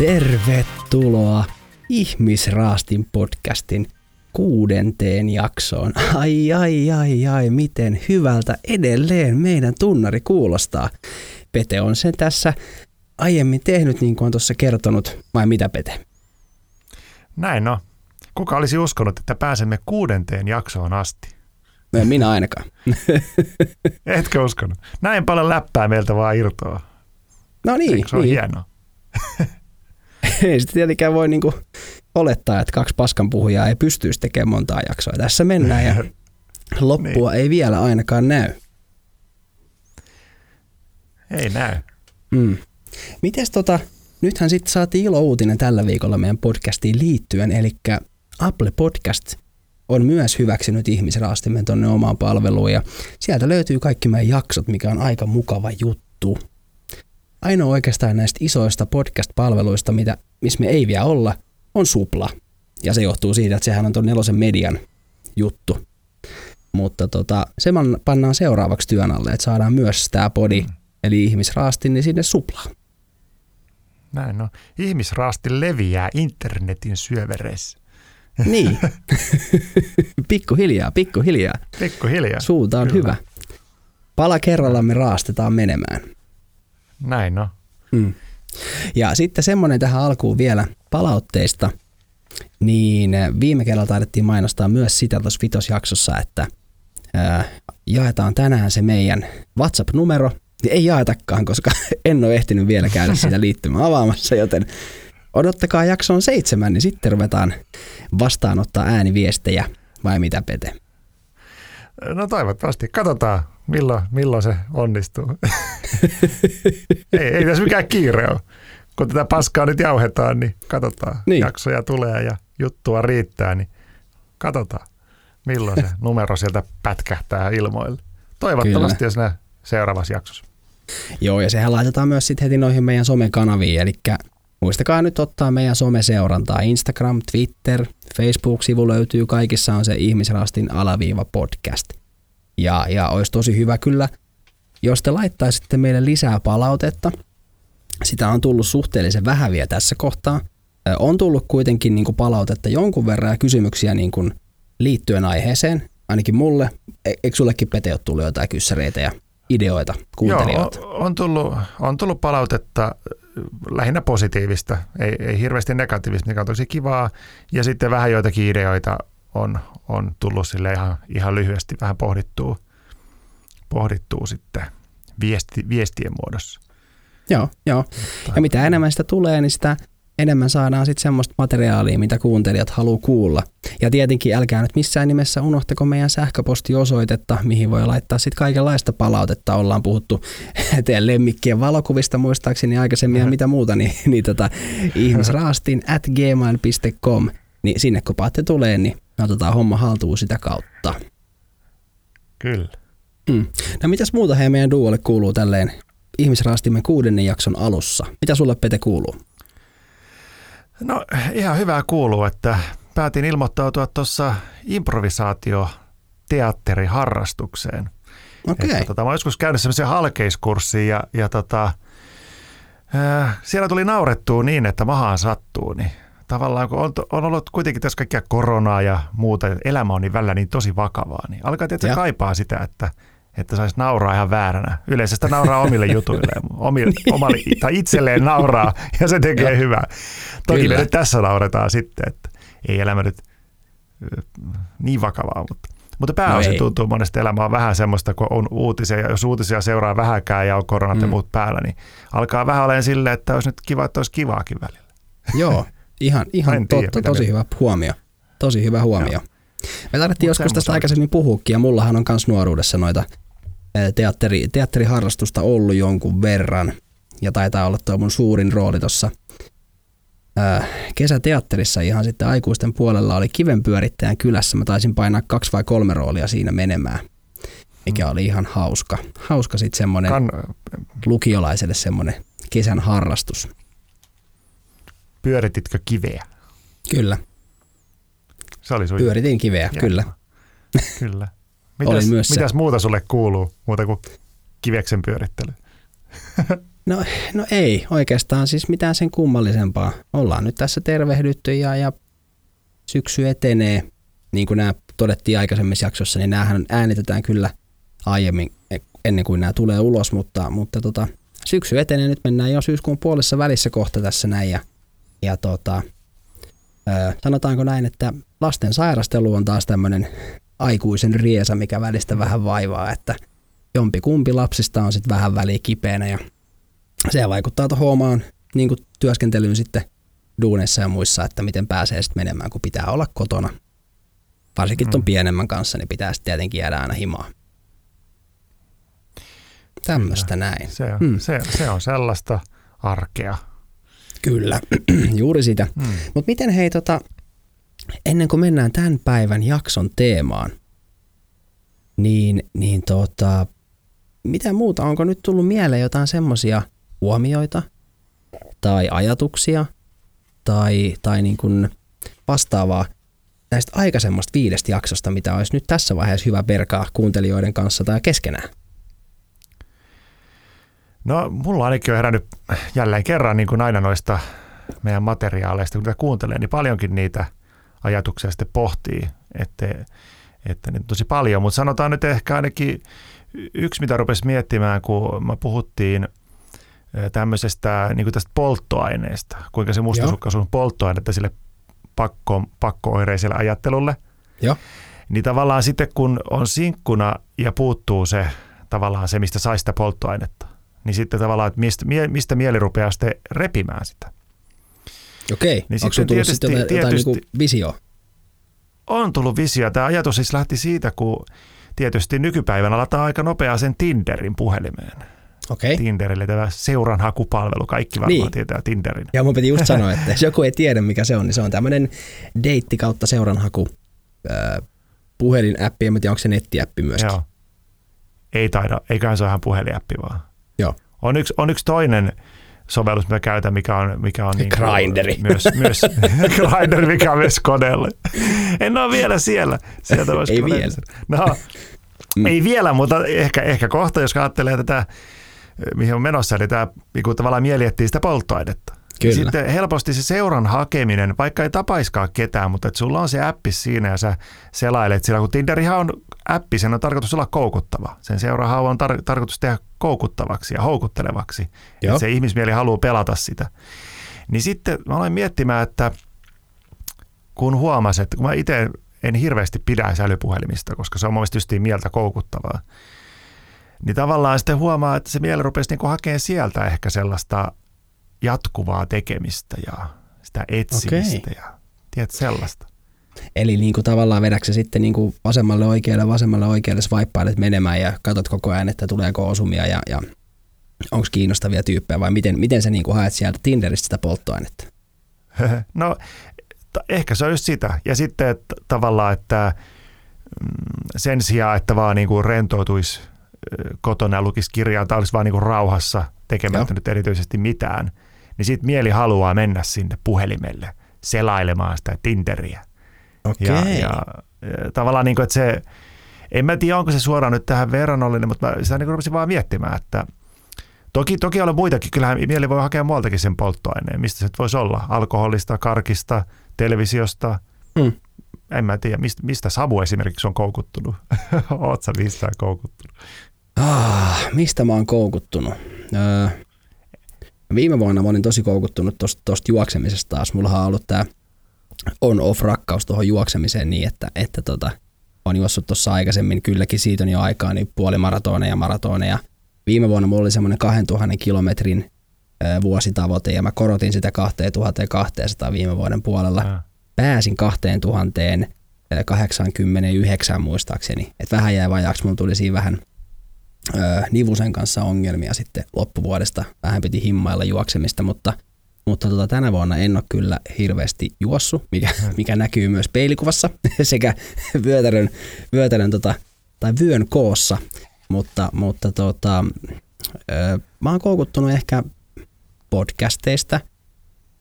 Tervetuloa Ihmisraastin podcastin kuudenteen jaksoon. Ai ai ai ai, miten hyvältä edelleen meidän tunnari kuulostaa. Pete on sen tässä aiemmin tehnyt niin kuin on tuossa kertonut, vai mitä Pete? Näin no. Kuka olisi uskonut, että pääsemme kuudenteen jaksoon asti? No, minä ainakaan. Etkö uskonut? Näin paljon läppää meiltä vaan irtoaa. No niin. Eikö se on niin. hienoa? ei sitten tietenkään voi niinku olettaa, että kaksi paskan puhujaa ei pystyisi tekemään montaa jaksoa. Tässä mennään ja loppua niin. ei vielä ainakaan näy. Ei näy. Mm. Mites tota, nythän sitten saatiin ilo uutinen tällä viikolla meidän podcastiin liittyen, eli Apple Podcast on myös hyväksynyt ihmisraastimen tuonne omaan palveluun ja sieltä löytyy kaikki meidän jaksot, mikä on aika mukava juttu. Ainoa oikeastaan näistä isoista podcast-palveluista, mitä, missä me ei vielä olla, on Supla. Ja se johtuu siitä, että sehän on tuon nelosen median juttu. Mutta tota, se pannaan seuraavaksi työn alle, että saadaan myös tämä podi, mm. eli ihmisraastin, niin sinne Suplaan. Näin no. Ihmisraasti leviää internetin syövereissä. Niin. pikkuhiljaa, pikkuhiljaa. Pikkuhiljaa. Suunta on Kyllä. hyvä. Pala kerralla me raastetaan menemään. Näin no. Mm. Ja sitten semmoinen tähän alkuun vielä palautteista, niin viime kerralla taidettiin mainostaa myös sitä tuossa vitosjaksossa, että ää, jaetaan tänään se meidän WhatsApp-numero. Ei jaetakaan, koska en ole ehtinyt vielä käydä sitä liittymää avaamassa, joten odottakaa jakson seitsemän, niin sitten ruvetaan vastaanottaa ääniviestejä, vai mitä Pete? No toivottavasti. Katsotaan, milloin, milloin se onnistuu. ei, ei tässä mikään kiire ole. Kun tätä paskaa nyt jauhetaan, niin katsotaan. Niin. Jaksoja tulee ja juttua riittää, niin katsotaan, milloin se numero sieltä pätkähtää ilmoille. Toivottavasti, Kyllä. jos seuraavassa jaksossa. Joo, ja sehän laitetaan myös sitten heti noihin meidän somekanaviin, eli muistakaa nyt ottaa meidän someseurantaa. Instagram, Twitter, Facebook-sivu löytyy, kaikissa on se ihmisrastin alaviiva podcast. Ja, ja olisi tosi hyvä kyllä, jos te laittaisitte meille lisää palautetta. Sitä on tullut suhteellisen vähän vielä tässä kohtaa. On tullut kuitenkin niin kuin palautetta jonkun verran ja kysymyksiä niin kuin liittyen aiheeseen, ainakin mulle. E- eikö sullekin Pete ole tullut jotain kyssäreitä ja ideoita kuuntelijoilta? Joo, on tullut, on tullut palautetta lähinnä positiivista, ei, ei hirveästi negatiivista, mikä on tosi kivaa. Ja sitten vähän joitakin ideoita on, on tullut sille ihan, ihan lyhyesti vähän pohdittua, pohdittua sitten viesti, viestien muodossa. Joo, joo. Ja mitä enemmän sitä tulee, niin sitä enemmän saadaan sitten semmoista materiaalia, mitä kuuntelijat haluaa kuulla. Ja tietenkin älkää nyt missään nimessä unohtako meidän sähköpostiosoitetta, mihin voi laittaa sitten kaikenlaista palautetta. Ollaan puhuttu teidän lemmikkien valokuvista muistaakseni aikaisemmin ja mitä muuta, niin, niin tota, ihmisraastin at gmail.com, niin sinne kun paatte tulee, niin otetaan homma haltuun sitä kautta. Kyllä. Mm. No mitäs muuta he meidän duolle kuuluu tälleen ihmisraastimme kuudennen jakson alussa? Mitä sulle Pete kuuluu? No ihan hyvää kuuluu, että päätin ilmoittautua tuossa improvisaatio teatteriharrastukseen. Okei. Okay. Tota, mä joskus käynyt semmoisen halkeiskurssin ja, ja tota, ää, siellä tuli naurettua niin, että mahaan sattuu. Niin tavallaan kun on, on ollut kuitenkin tässä kaikkia koronaa ja muuta, elämä on niin välillä niin tosi vakavaa, niin alkaa tietysti kaipaa sitä, että, että saisi nauraa ihan vääränä. Yleensä sitä nauraa omille jutuille, omille, omalle, tai itselleen nauraa ja se tekee hyvää. Toki me nyt tässä nauretaan sitten, että ei elämä nyt niin vakavaa, mutta, mutta pääosin no tuntuu monesti elämä on vähän semmoista, kun on uutisia, ja jos uutisia seuraa vähäkään ja on koronat mm. ja muut päällä, niin alkaa vähän olemaan silleen, että olisi nyt kiva, että olisi kivaakin välillä. Joo, ihan, ihan tiedä, totta, tosi hyvä huomio. Tosi hyvä huomio. Joo. Me tarvittiin joskus tästä aikaisemmin puhuukin, ja mullahan on myös nuoruudessa noita teatteri, teatteriharrastusta ollut jonkun verran, ja taitaa olla tuo mun suurin rooli tuossa kesäteatterissa ihan sitten aikuisten puolella oli kivenpyörittäjän kylässä. Mä taisin painaa kaksi vai kolme roolia siinä menemään, mikä oli ihan hauska. Hauska sitten semmoinen kan... lukiolaiselle semmoinen kesän harrastus. Pyörititkö kiveä? Kyllä. Se oli Pyöritin kiveä, Jäämä. kyllä. Kyllä. Mitäs, myös mitäs muuta sulle kuuluu, muuta kuin kiveksen pyörittely? No, no ei oikeastaan siis mitään sen kummallisempaa. Ollaan nyt tässä tervehdytty ja, ja syksy etenee. Niin kuin nämä todettiin aikaisemmissa jaksossa, niin näähän äänitetään kyllä aiemmin ennen kuin nämä tulee ulos, mutta, mutta tota, syksy etenee, nyt mennään jo syyskuun puolessa välissä kohta tässä näin ja, ja tota, ö, sanotaanko näin, että lasten sairastelu on taas tämmöinen aikuisen riesa, mikä välistä vähän vaivaa, että jompi kumpi lapsista on sitten vähän väliä kipeänä ja se vaikuttaa tuohon omaan niin kuin työskentelyyn sitten duuneissa ja muissa, että miten pääsee sitten menemään, kun pitää olla kotona. Varsinkin tuon mm. pienemmän kanssa, niin pitää sitten tietenkin jäädä aina himaa. Tämmöistä näin. Se on, mm. se, se on sellaista arkea. Kyllä, juuri sitä. Mm. Mutta miten hei, tota, ennen kuin mennään tämän päivän jakson teemaan, niin, niin tota, mitä muuta, onko nyt tullut mieleen jotain semmoisia huomioita tai ajatuksia tai, tai niin kuin vastaavaa näistä aikaisemmasta viidestä jaksosta, mitä olisi nyt tässä vaiheessa hyvä perkaa kuuntelijoiden kanssa tai keskenään? No mulla ainakin on herännyt jälleen kerran niin kuin aina noista meidän materiaaleista, kun tätä kuuntelee, niin paljonkin niitä ajatuksia sitten pohtii, että, että nyt tosi paljon, mutta sanotaan nyt ehkä ainakin yksi, mitä rupesi miettimään, kun me puhuttiin tämmöisestä niin kuin tästä polttoaineesta, kuinka se mustasukkaisuus on polttoainetta sille pakko, pakkooireiselle ajattelulle. Joo. Niin tavallaan sitten kun on sinkkuna ja puuttuu se tavallaan se, mistä sai sitä polttoainetta, niin sitten tavallaan, että mistä, mistä mieli rupeaa sitten repimään sitä. Okei, niin onko tullut sitten jotain, jotain niin visio? On tullut visio. Tämä ajatus siis lähti siitä, kun tietysti nykypäivänä lataa aika nopeaa sen Tinderin puhelimeen. Okay. Tinderille tämä seuranhakupalvelu, kaikki varmaan niin. tietää Tinderin. Ja mun piti just sanoa, että jos joku ei tiedä mikä se on, niin se on tämmöinen deitti kautta seuranhaku äh, puhelinäppi, en tiedä onko se nettiäppi myöskin. Joo. Ei taida, eiköhän se ole ihan puhelinäppi vaan. On yksi, on yksi toinen sovellus, mitä käytän, mikä on, mikä on niin Grinderi. Myös, myös Grinderi, mikä on myös koneelle. En ole vielä siellä. Sieltä ei vielä. No, mm. ei vielä, mutta ehkä, ehkä kohta, jos ajattelee tätä, mihin on menossa, eli tämä niin tavallaan mieli sitä polttoainetta. Kyllä. Sitten helposti se seuran hakeminen, vaikka ei tapaiskaan ketään, mutta että sulla on se appi siinä ja sä selailet sillä, kun Tinderihan on appi, sen on tarkoitus olla koukuttava. Sen seurahan on tar- tarkoitus tehdä koukuttavaksi ja houkuttelevaksi. Että se ihmismieli haluaa pelata sitä. Niin sitten mä aloin miettimään, että kun huomasin, että kun mä itse en hirveästi pidä älypuhelimista, koska se on mielestäni mieltä koukuttavaa, niin tavallaan sitten huomaa, että se mieli rupesi niin hakemaan sieltä ehkä sellaista jatkuvaa tekemistä ja sitä etsimistä okay. ja tiedät sellaista. Eli niin kuin tavallaan vedäksä sitten niin kuin vasemmalle oikealle, vasemmalle oikealle swipeilet menemään ja katsot koko ajan, että tuleeko osumia ja, ja onko kiinnostavia tyyppejä vai miten, miten sä niin kuin haet sieltä Tinderistä sitä polttoainetta? No ehkä se on just sitä. Ja sitten että tavallaan, että mm, sen sijaan, että vaan niin kuin rentoutuisi kotona ja lukisi kirjaa tai olisi vaan niin kuin rauhassa tekemättä Joo. nyt erityisesti mitään – niin sitten mieli haluaa mennä sinne puhelimelle selailemaan sitä Tinderiä. Okay. Ja, ja, ja tavallaan niin kuin, että se, en mä tiedä onko se suoraan nyt tähän verrannollinen, mutta mä sitä niin rupesin vaan miettimään, että toki, toki on muitakin, kyllähän mieli voi hakea muualtakin sen polttoaineen, mistä se voisi olla, alkoholista, karkista, televisiosta, mm. en mä tiedä, mistä, mistä Sabu esimerkiksi on koukuttunut. Oot sä mistään koukuttunut? Ah, mistä mä oon koukuttunut? Öö, Viime vuonna mä olin tosi koukuttunut tuosta juoksemisesta taas. Mulla on ollut tämä on-off-rakkaus tuohon juoksemiseen niin, että, että tota, on juossut tuossa aikaisemmin, kylläkin siitä on jo aikaa, niin puolimaratoneja ja maratoneja. Viime vuonna mulla oli semmoinen 2000 kilometrin vuositavoite ja mä korotin sitä 2200 viime vuoden puolella. Ja. Pääsin 2089 muistaakseni. Et vähän jäi vajaaksi, mulla tuli siinä vähän Nivusen kanssa ongelmia sitten loppuvuodesta. Vähän piti himmailla juoksemista, mutta, mutta tota, tänä vuonna en ole kyllä hirveästi juossu, mikä, mikä näkyy myös peilikuvassa sekä vyötärön, vyötärön tota, tai vyön koossa. Mutta, mutta tota, ö, mä oon koukuttunut ehkä podcasteista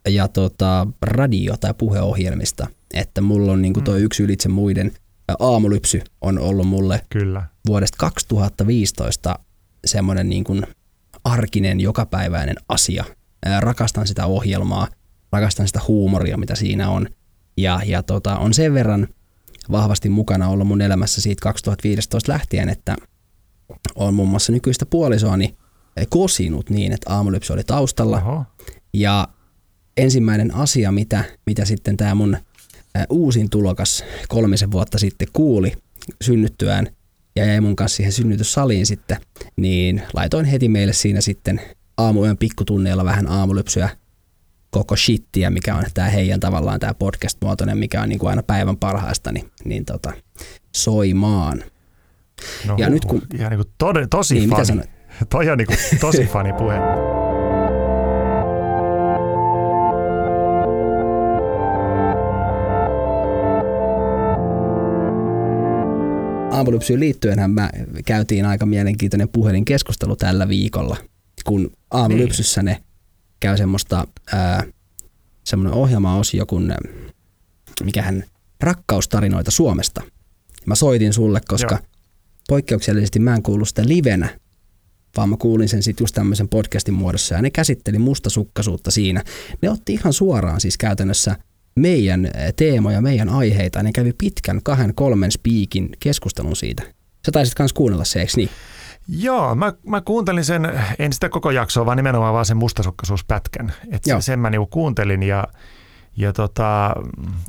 ja tota, radio- tai puheohjelmista, että mulla on niinku toi mm. yksi ylitse muiden – aamulypsy on ollut mulle Kyllä. vuodesta 2015 semmoinen niin kuin arkinen, jokapäiväinen asia. Rakastan sitä ohjelmaa, rakastan sitä huumoria, mitä siinä on. Ja, ja tota, on sen verran vahvasti mukana ollut mun elämässä siitä 2015 lähtien, että on muun muassa nykyistä puolisoani kosinut niin, että aamulypsy oli taustalla. Oho. Ja ensimmäinen asia, mitä, mitä sitten tämä mun uusin tulokas kolmisen vuotta sitten kuuli synnyttyään ja jäi mun kanssa siihen synnytyssaliin sitten, niin laitoin heti meille siinä sitten aamuyön pikkutunneilla vähän aamulypsyä koko shittiä, mikä on tämä heidän tavallaan tämä podcast-muotoinen, mikä on niin kuin aina päivän parhaasta, niin, niin tota, soimaan. No, Ja huh, nyt kun- Ihan niin kuin tode, tosi Niin, mitä fani. sanoit? Toi on niin kuin tosi fani puhe. aamulypsyyn liittyenhän mä käytiin aika mielenkiintoinen puhelinkeskustelu tällä viikolla, kun aamulypsyssä ne käy semmoista ää, semmoinen ohjelmaosio kuin ää, mikähän rakkaustarinoita Suomesta. Mä soitin sulle, koska Joo. poikkeuksellisesti mä en kuullut sitä livenä, vaan mä kuulin sen sitten just tämmöisen podcastin muodossa ja ne käsitteli mustasukkaisuutta siinä. Ne otti ihan suoraan siis käytännössä meidän teemoja, meidän aiheita. Ne kävi pitkän kahden, kolmen spiikin keskustelun siitä. Sä taisit kans kuunnella se, eikö niin? Joo, mä, mä kuuntelin sen, en sitä koko jaksoa, vaan nimenomaan vaan sen mustasukkaisuuspätkän. Et Joo. se, sen mä niinku kuuntelin ja, ja tota,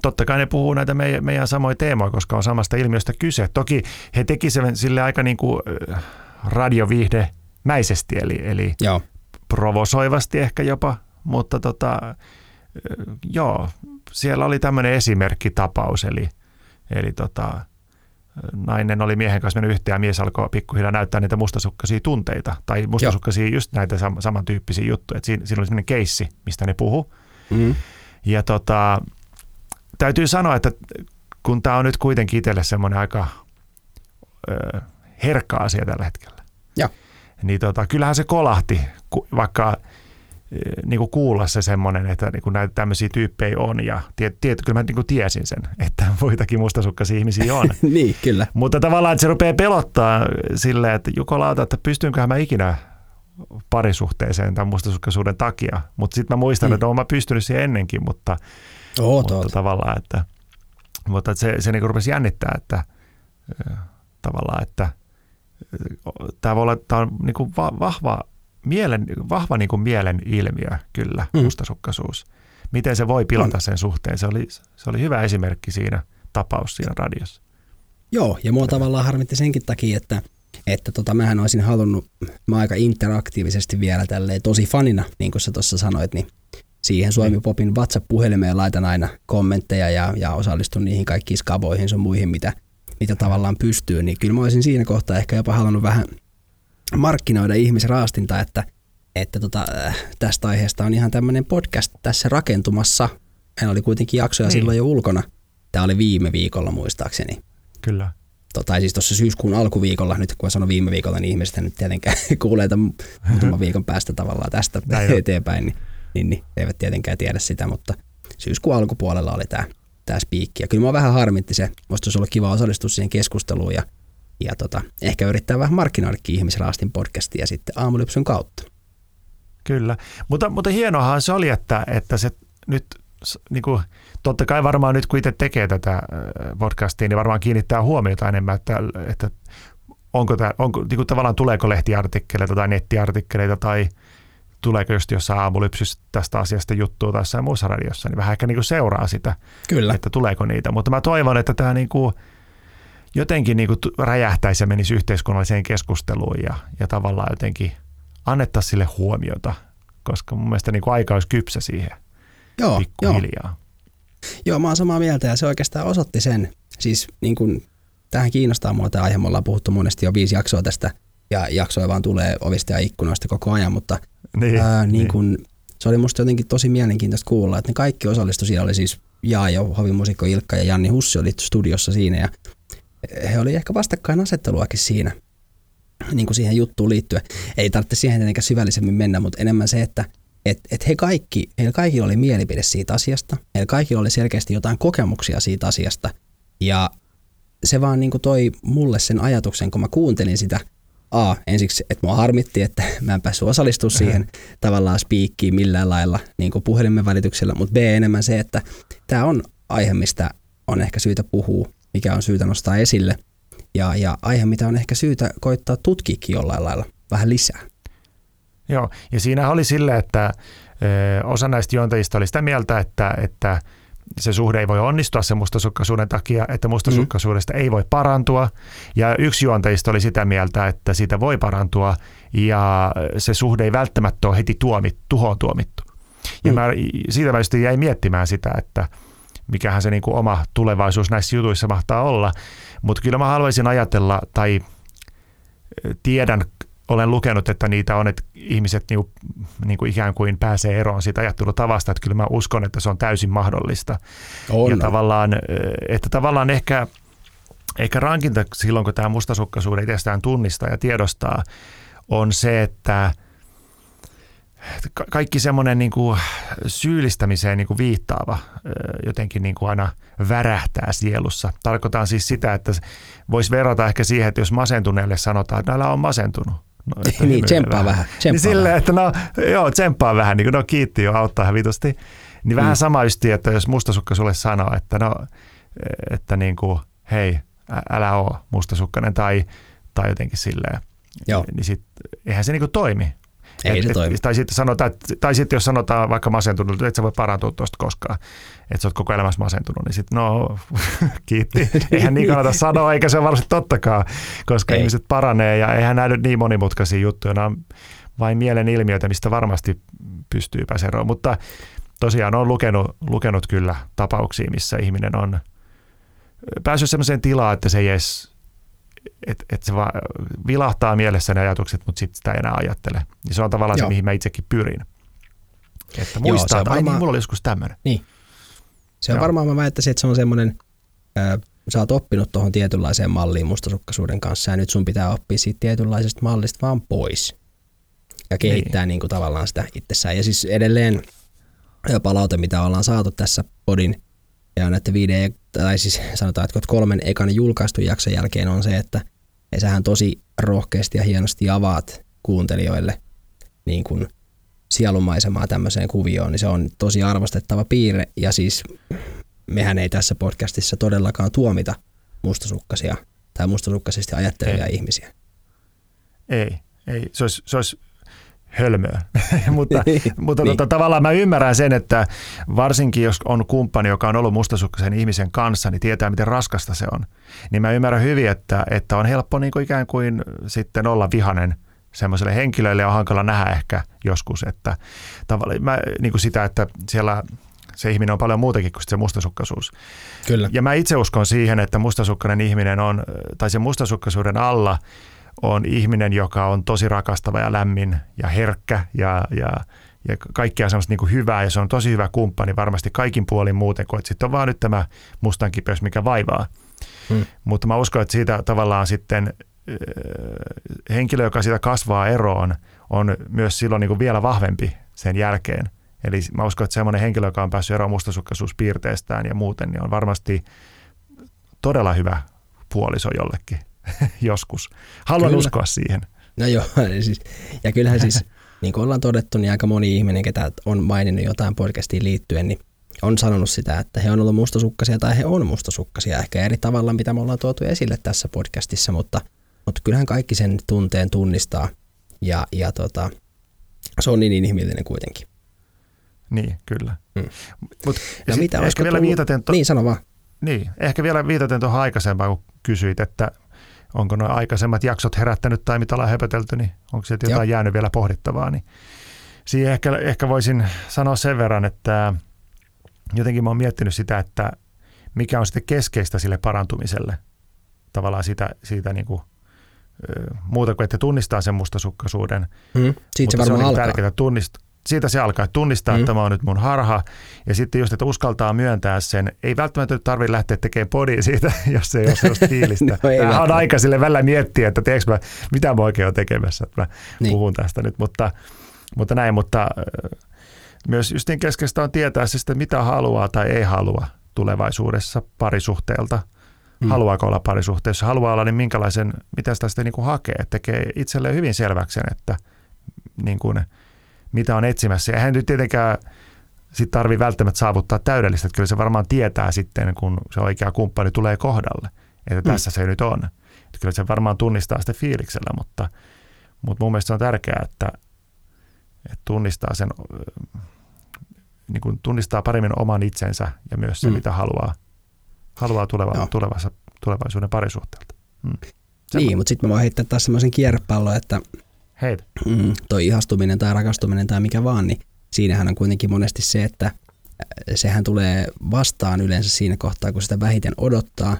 totta kai ne puhuu näitä meidän, meidän samoja teemoja, koska on samasta ilmiöstä kyse. Toki he teki sen sille aika niinku äh, radioviihde mäisesti, eli, eli Joo. provosoivasti ehkä jopa, mutta tota, äh, joo, siellä oli tämmöinen esimerkkitapaus, eli, eli tota, nainen oli miehen kanssa mennyt yhteen ja mies alkoi pikkuhiljaa näyttää niitä mustasukkaisia tunteita tai mustasukkaisia just näitä sam- samantyyppisiä juttuja. Et siinä, siinä oli semmoinen keissi, mistä ne puhu. Mm. Ja tota, täytyy sanoa, että kun tämä on nyt kuitenkin itselle semmoinen aika ö, herkka asia tällä hetkellä, Joo. niin tota, kyllähän se kolahti, vaikka niin kuin kuulla se semmoinen, että niin kuin näitä tämmöisiä tyyppejä on ja tiet, tiet, kyllä mä niin kuin tiesin sen, että muitakin mustasukkaisia ihmisiä on. niin, kyllä. Mutta tavallaan, että se rupeaa pelottaa silleen, että jukolauta, että pystynköhän mä ikinä parisuhteeseen tämän mustasukkaisuuden takia. Mutta sitten mä muistan, Mm. että oon mä pystynyt siihen ennenkin, mutta, Oo, mutta tavallaan, että, mutta että se, se niin rupesi jännittää, että ö, tavallaan, että tämä voi olla tää on niin kuin va, vahva, mielen, vahva niin kuin mielen ilmiö kyllä, Mm. mm. mustasukkaisuus. Miten se voi pilata sen suhteen. Se oli, se oli hyvä esimerkki siinä tapaus siinä radiossa. Joo, ja mua tavallaan harmitti senkin takia, että, että tota, mähän olisin halunnut, mä aika interaktiivisesti vielä tälleen tosi fanina, niin kuin sä tuossa sanoit, niin siihen Suomi Popin WhatsApp-puhelimeen laitan aina kommentteja ja, ja osallistun niihin kaikkiin skavoihin sun muihin, mitä, mitä tavallaan pystyy, niin kyllä mä olisin siinä kohtaa ehkä jopa halunnut vähän markkinoida ihmisraastinta, että, että tota, äh, tästä aiheesta on ihan tämmöinen podcast tässä rakentumassa. Hän oli kuitenkin jaksoja Niin. silloin jo ulkona. Tämä oli viime viikolla muistaakseni Kyllä. to, tai siis tuossa syyskuun alkuviikolla, nyt kun mä sanon viime viikolla, niin ihmiset nyt tietenkään kuulee tämän muutaman viikon päästä tavallaan tästä Näin eteenpäin, niin, niin, niin eivät tietenkään tiedä sitä, mutta syyskuun alkupuolella oli tämä tämä spiikki. Ja kyllä mä vähän harmitti se, musta olisi ollut kiva osallistua siihen keskusteluun ja, ja tota, ehkä yrittää vähän markkinoidakin ihmisraastin podcastia sitten aamulypsyn kautta. Kyllä, mutta, mutta hienoahan se oli, että, että se nyt niin kuin, totta kai varmaan nyt kun itse tekee tätä podcastia, niin varmaan kiinnittää huomiota enemmän, että, että onko, tämä, onko niin kuin tavallaan tuleeko lehtiartikkeleita tai nettiartikkeleita tai tuleeko just jossain aamulypsyssä tästä asiasta juttua tai jossain muussa radiossa, niin vähän ehkä niin kuin seuraa sitä, Kyllä. että tuleeko niitä. Mutta mä toivon, että tämä niin kuin jotenkin niin kuin räjähtäisi ja menisi yhteiskunnalliseen keskusteluun ja, ja tavallaan jotenkin annettaisiin sille huomiota, koska mun mielestä niin kuin aika olisi kypsä siihen Joo, joo. pikkuhiljaa. Joo, mä oon samaa mieltä ja se oikeastaan osoitti sen. Siis niin kun, tähän kiinnostaa mua tämä aihe, me ollaan puhuttu monesti jo viisi jaksoa tästä ja jaksoja vaan tulee ovista ja ikkunoista koko ajan, mutta Niin, ää, niin kun, se oli musta jotenkin tosi mielenkiintoista kuulla, että ne kaikki osallistu, siinä oli siis Jaajo, hovimusikko Ilkka ja Janni Hussi oli studiossa siinä ja he oli ehkä vastakkainasetteluakin siinä niin kuin siihen juttuun liittyen. Ei tarvitse siihen tietenkään syvällisemmin mennä, mutta enemmän se, että et, et he kaikki, heillä kaikilla oli mielipide siitä asiasta. Heillä kaikilla oli selkeästi jotain kokemuksia siitä asiasta. Ja se vaan niin kuin toi mulle sen ajatuksen, kun mä kuuntelin sitä, A, ensiksi, että mua harmitti, että mä en päässyt osallistumaan siihen tavallaan spiikkiin millään lailla niin kuin puhelimen välityksellä, mutta B enemmän se, että tämä on aihe, mistä on ehkä syytä puhua, mikä on syytä nostaa esille ja, ja aihe, mitä on ehkä syytä koittaa tutkiikin jollain lailla vähän lisää. Joo, ja siinä oli sille, että osa näistä juontajista oli sitä mieltä, että, että se suhde ei voi onnistua sen mustasukkaisuuden takia, että mustasukkaisuudesta mm. ei voi parantua. Ja yksi juontajista oli sitä mieltä, että siitä voi parantua ja se suhde ei välttämättä ole heti tuomit, tuhoon tuomittu. Ja mm. mä siitä välistä jäi miettimään sitä, että mikähän se niin kuin oma tulevaisuus näissä jutuissa mahtaa olla. Mutta kyllä mä haluaisin ajatella tai tiedän olen lukenut, että niitä on, että ihmiset niin kuin, niin kuin ikään kuin pääsee eroon siitä ajattelutavasta, että kyllä mä uskon, että se on täysin mahdollista. On. Ja tavallaan, että tavallaan ehkä, ehkä rankinta silloin, kun tämä mustasukkaisuuden itsestään tunnistaa ja tiedostaa, on se, että kaikki semmoinen niin kuin syyllistämiseen niin kuin viittaava jotenkin niin kuin aina värähtää sielussa. Tarkoitan siis sitä, että voisi verrata ehkä siihen, että jos masentuneelle sanotaan, että näillä on masentunut, No, että niin, tsemppaa vähän. Tsemppaa niin silleen, että no, joo, tsemppaa vähän, niin kuin no kiitti jo, auttaa ihan vitusti. Niin vähän mm. sama ysti, että jos mustasukka sulle sanoo, että no, että niin kuin, hei, älä oo mustasukkainen tai, tai jotenkin silleen, Joo. niin sit, eihän se niin kuin toimi. Ei et, se toimi. Tai sitten, sanotaan, tai sitten jos sanotaan vaikka masentunut, että et sä voi parantua tuosta koskaan, että sä oot koko elämässä masentunut, niin sitten no kiitti. Eihän niin kannata sanoa, eikä se ole varmasti tottakaan, koska Ei. ihmiset paranee ja eihän nyt niin monimutkaisia juttuja, nämä on vain mielen ilmiöitä, mistä varmasti pystyy pääsemään. Mutta tosiaan on lukenut, lukenut kyllä tapauksia, missä ihminen on päässyt sellaiseen tilaan, että se ei edes että et se vaan vilahtaa mielessä ne ajatukset, mutta sitten sitä ei enää ajattele. Ja se on tavallaan Joo. se, mihin mä itsekin pyrin. Että muistaa, Joo, että varmaan, niin, mulla oli joskus tämmöinen. Niin. Se on Joo. varmaan, mä väittäisin, että se on semmoinen, äh, sä oot oppinut tuohon tietynlaiseen malliin mustasukkaisuuden kanssa ja nyt sun pitää oppia siitä tietynlaisesta mallista vaan pois ja kehittää niin. Niin kuin tavallaan sitä itsessään. Ja siis edelleen palaute, mitä ollaan saatu tässä podin ja näiden viiden, tai siis sanotaan, että kolmen ekan julkaistun jakson jälkeen on se, että sähän tosi rohkeasti ja hienosti avaat kuuntelijoille niin kuin sielumaisemaa tämmöiseen kuvioon, niin se on tosi arvostettava piirre. Ja siis mehän ei tässä podcastissa todellakaan tuomita mustasukkaisia tai mustasukkaisesti ajattelevia ei. ihmisiä. Ei, ei. Se olisi, se olisi hölmöä. mutta niin. mutta niin. Tota, tavallaan mä ymmärrän sen, että varsinkin jos on kumppani, joka on ollut mustasukkaisen ihmisen kanssa, niin tietää, miten raskasta se on. Niin mä ymmärrän hyvin, että, että on helppo niin kuin ikään kuin sitten olla vihanen semmoiselle henkilölle on hankala nähdä ehkä joskus, että tavallaan mä, niin kuin sitä, että siellä se ihminen on paljon muutakin kuin se mustasukkaisuus. Kyllä. Ja mä itse uskon siihen, että mustasukkainen ihminen on, tai se mustasukkaisuuden alla on ihminen, joka on tosi rakastava ja lämmin ja herkkä ja, ja, ja kaikkea semmoista niin kuin hyvää ja se on tosi hyvä kumppani varmasti kaikin puolin muuten kuin, että sitten on vaan nyt tämä mustan kipeys, mikä vaivaa. Hmm. Mutta mä uskon, että siitä tavallaan sitten henkilö, joka siitä kasvaa eroon, on myös silloin niin kuin vielä vahvempi sen jälkeen. Eli mä uskon, että semmoinen henkilö, joka on päässyt eroon mustasukkaisuuspiirteestään ja muuten, niin on varmasti todella hyvä puoliso jollekin joskus. Haluan Kyllä. uskoa siihen. No joo, siis, ja kyllähän siis, niin kuin ollaan todettu, niin aika moni ihminen, ketä on maininnut jotain podcastiin liittyen, niin on sanonut sitä, että he on ollut mustasukkaisia tai he on mustasukkaisia ehkä eri tavalla, mitä me ollaan tuotu esille tässä podcastissa, mutta, mutta kyllähän kaikki sen tunteen tunnistaa ja, ja tota, se on niin inhimillinen kuitenkin. Niin, kyllä. Mm. Mut, no mitä, ehkä vielä tullut... viitaten... To... Niin, sano vaan. Niin, ehkä vielä viitaten tuohon aikaisempaan, kun kysyit, että onko nuo aikaisemmat jaksot herättänyt tai mitä ollaan höpötelty, niin onko sieltä jotain Joo. jäänyt vielä pohdittavaa. Niin siihen ehkä, ehkä voisin sanoa sen verran, että jotenkin mä oon miettinyt sitä, että mikä on sitten keskeistä sille parantumiselle. Tavallaan siitä, siitä niin kuin, muuta kuin, että tunnistaa sen mustasukkaisuuden. Mm, siitä mutta se, se on niin tärkeää tunnistaa siitä se alkaa, tunnistaa, mm. että tämä on nyt mun harha. Ja sitten just, että uskaltaa myöntää sen. Ei välttämättä tarvitse lähteä tekemään podia siitä, jos ei ole sellaista fiilistä. no, Tämä on aika sille välillä miettiä, että teekö mä, mitä mä oikein olen tekemässä. Että mä niin. puhun tästä nyt, mutta, mutta näin. Mutta myös just niin keskeistä on tietää se, että mitä haluaa tai ei halua tulevaisuudessa parisuhteelta. mm. haluaako olla parisuhteessa, haluaa olla, niin minkälaisen, mitä sitä sitten niin kuin hakee. Tekee itselleen hyvin selväksi sen, että niin kuin, mitä on etsimässä. Eihän nyt tietenkään sit tarvii välttämättä saavuttaa täydellistä, että kyllä se varmaan tietää sitten, kun se oikea kumppani tulee kohdalle, että mm. tässä se nyt on. Että kyllä se varmaan tunnistaa sitä fiiliksellä, mutta, mutta mun mielestä se on tärkeää, että, että tunnistaa sen, niin kuin tunnistaa paremmin oman itsensä ja myös se, mm. mitä haluaa, haluaa tuleva, tulevassa, tulevaisuuden parisuhteelta. Mm. Niin, mutta sitten mä voin heittää taas semmoisen kierrepallon, että Heitä. Mm, toi ihastuminen tai rakastuminen tai mikä vaan, niin siinähän on kuitenkin monesti se, että äh, sehän tulee vastaan yleensä siinä kohtaa, kun sitä vähiten odottaa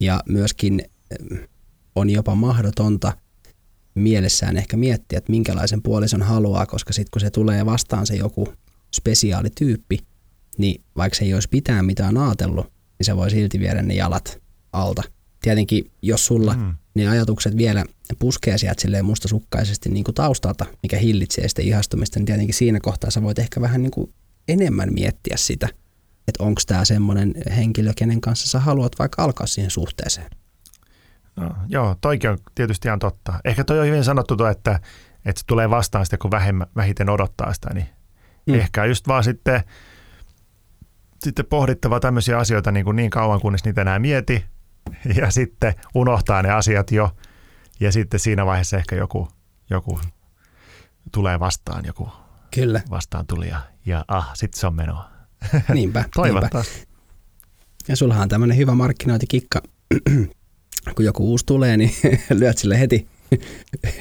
ja myöskin äh, on jopa mahdotonta mielessään ehkä miettiä, että minkälaisen puolison haluaa, koska sitten kun se tulee vastaan se joku spesiaalityyppi, niin vaikka se ei olisi pitää mitään ajatellut, niin se voi silti viedä ne jalat alta. Tietenkin, jos sulla mm. ne ajatukset vielä puskee sieltä silleen mustasukkaisesti niin kuin taustalta, mikä hillitsee sitä ihastumista, niin tietenkin siinä kohtaa sä voit ehkä vähän niin kuin enemmän miettiä sitä, että onko tämä semmoinen henkilö, kenen kanssa sä haluat vaikka alkaa siihen suhteeseen. No, joo, toikin on tietysti ihan totta. Ehkä toi on hyvin sanottu tuo, että, että se tulee vastaan sitä, kun vähemmän, vähiten odottaa sitä, niin mm. ehkä just vaan sitten, sitten pohdittava tämmöisiä asioita niin, kuin niin kauan, kunnes niitä enää mieti, ja sitten unohtaa ne asiat jo, ja sitten siinä vaiheessa ehkä joku, joku tulee vastaan, joku Kyllä. vastaan tuli ja, ja ah, sitten se on menoa. Niinpä. Toivottavasti. Niinpä. Ja sullahan on tämmöinen hyvä markkinointikikka, kun joku uusi tulee, niin lyöt sille heti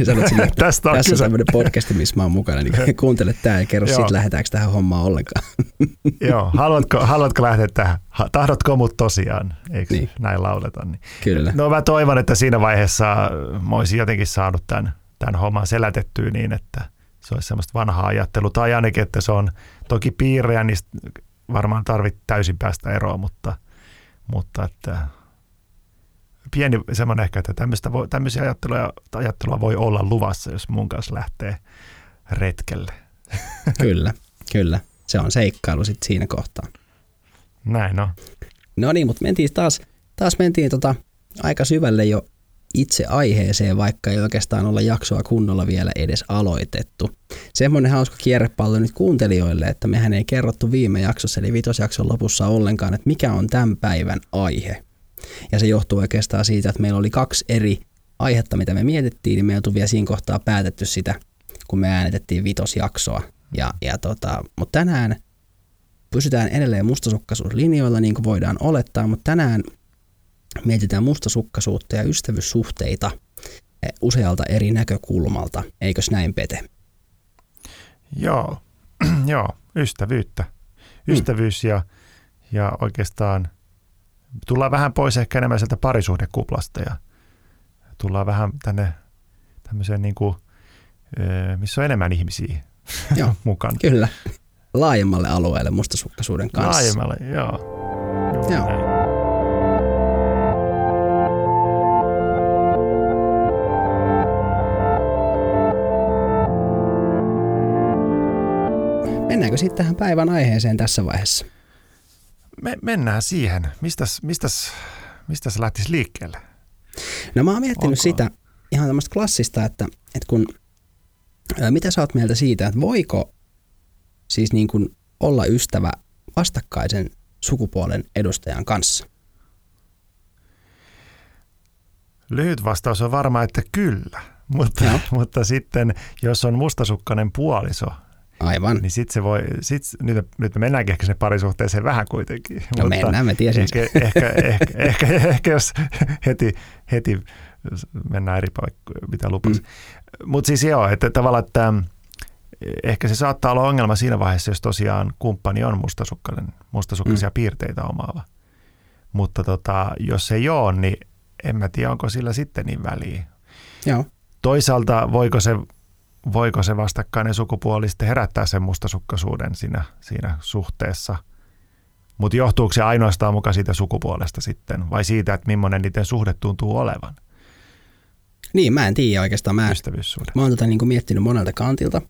Sanot sille, että Tästä on tässä kyse. on tämmöinen podcast, missä mä oon mukana, niin kuuntele tämä ja kerro sitten lähdetäänkö tähän hommaan ollenkaan. Joo, haluatko, haluatko lähteä tähän? Tahdotko mut tosiaan? Eikö niin. näin lauleta? Niin. Kyllä. No mä toivon, että siinä vaiheessa mä olisin jotenkin saanut tämän, tämän homman selätettyä niin, että se olisi semmoista vanhaa ajattelua. Tai ainakin, että se on toki piirejä, niin varmaan tarvit täysin päästä eroon, mutta, mutta että pieni semmoinen ehkä, että tämmöistä voi, tämmöisiä ajatteluja, ajattelua voi olla luvassa, jos mun kanssa lähtee retkelle. Kyllä, kyllä. Se on seikkailu sitten siinä kohtaa. Näin on. No niin, mutta mentiin taas, taas mentiin tota aika syvälle jo itse aiheeseen, vaikka ei oikeastaan olla jaksoa kunnolla vielä edes aloitettu. Semmoinen hauska kierrepallo nyt kuuntelijoille, että mehän ei kerrottu viime jaksossa, eli vitosjakson lopussa ollenkaan, että mikä on tämän päivän aihe. Ja se johtuu oikeastaan siitä, että meillä oli kaksi eri aihetta, mitä me mietittiin, niin me ei vielä siinä kohtaa päätetty sitä, kun me äänetettiin vitosjaksoa. Ja, ja tota, mutta tänään pysytään edelleen mustasukkaisuuslinjoilla, niin kuin voidaan olettaa, mutta tänään mietitään mustasukkaisuutta ja ystävyyssuhteita usealta eri näkökulmalta. Eikös näin, Pete? Joo, joo ystävyyttä. Hmm. Ystävyys mm. ja, ja oikeastaan – tullaan vähän pois ehkä enemmän sieltä parisuhdekuplasta ja tullaan vähän tänne tämmöiseen niin kuin, missä on enemmän ihmisiä joo, mukana. Kyllä. Laajemmalle alueelle mustasukkaisuuden kanssa. Laajemmalle, joo. Joo. Näin. Mennäänkö sitten tähän päivän aiheeseen tässä vaiheessa? Me, mennään siihen. Mistäs, mistäs, mistäs lähtisi liikkeelle? No mä oon miettinyt Onko? sitä ihan tämmöistä klassista, että, että kun, mitä sä oot mieltä siitä, että voiko siis niin kuin olla ystävä vastakkaisen sukupuolen edustajan kanssa? Lyhyt vastaus on varma, että kyllä. Mutta, mutta sitten, jos on mustasukkainen puoliso, Aivan. Niin sit se voi, sit, nyt, nyt me mennäänkin ehkä sinne parisuhteeseen vähän kuitenkin. No mutta mennään, me tiesin. Ehkä, ehkä, ehkä, ehkä, ehkä, jos heti, heti mennään eri paikkoihin, mitä lupas. Mm. Mutta siis joo, että tavallaan, että ehkä se saattaa olla ongelma siinä vaiheessa, jos tosiaan kumppani on mustasukkainen, mustasukkaisia mm. piirteitä omaava. Mutta tota, jos ei ole, niin en mä tiedä, onko sillä sitten niin väliä. Joo. Toisaalta voiko se voiko se vastakkainen sukupuoli sitten herättää sen mustasukkaisuuden siinä, siinä suhteessa. Mutta johtuuko se ainoastaan mukaan siitä sukupuolesta sitten vai siitä, että millainen niiden suhde tuntuu olevan? Niin, mä en tiedä oikeastaan. Mä, mä oon tätä niin miettinyt monelta kantilta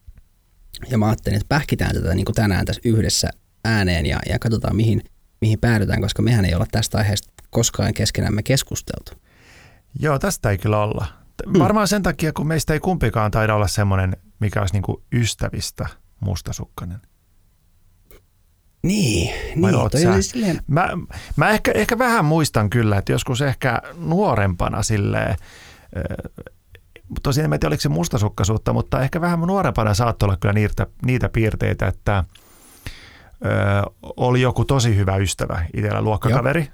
ja mä ajattelin, että pähkitään tätä niin tänään tässä yhdessä ääneen ja, ja katsotaan mihin, mihin päädytään, koska mehän ei olla tästä aiheesta koskaan keskenämme keskusteltu. Joo, tästä ei kyllä olla. Hmm. Varmaan sen takia, kun meistä ei kumpikaan taida olla semmoinen, mikä olisi niin kuin ystävistä mustasukkainen. Niin, Vai niin. Toi oli silleen, Mä, mä ehkä, ehkä vähän muistan kyllä, että joskus ehkä nuorempana silleen, ö, tosiaan en tiedä oliko se mustasukkaisuutta, mutta ehkä vähän nuorempana saattoi olla kyllä niitä, niitä piirteitä, että ö, oli joku tosi hyvä ystävä itsellä luokkakaveri.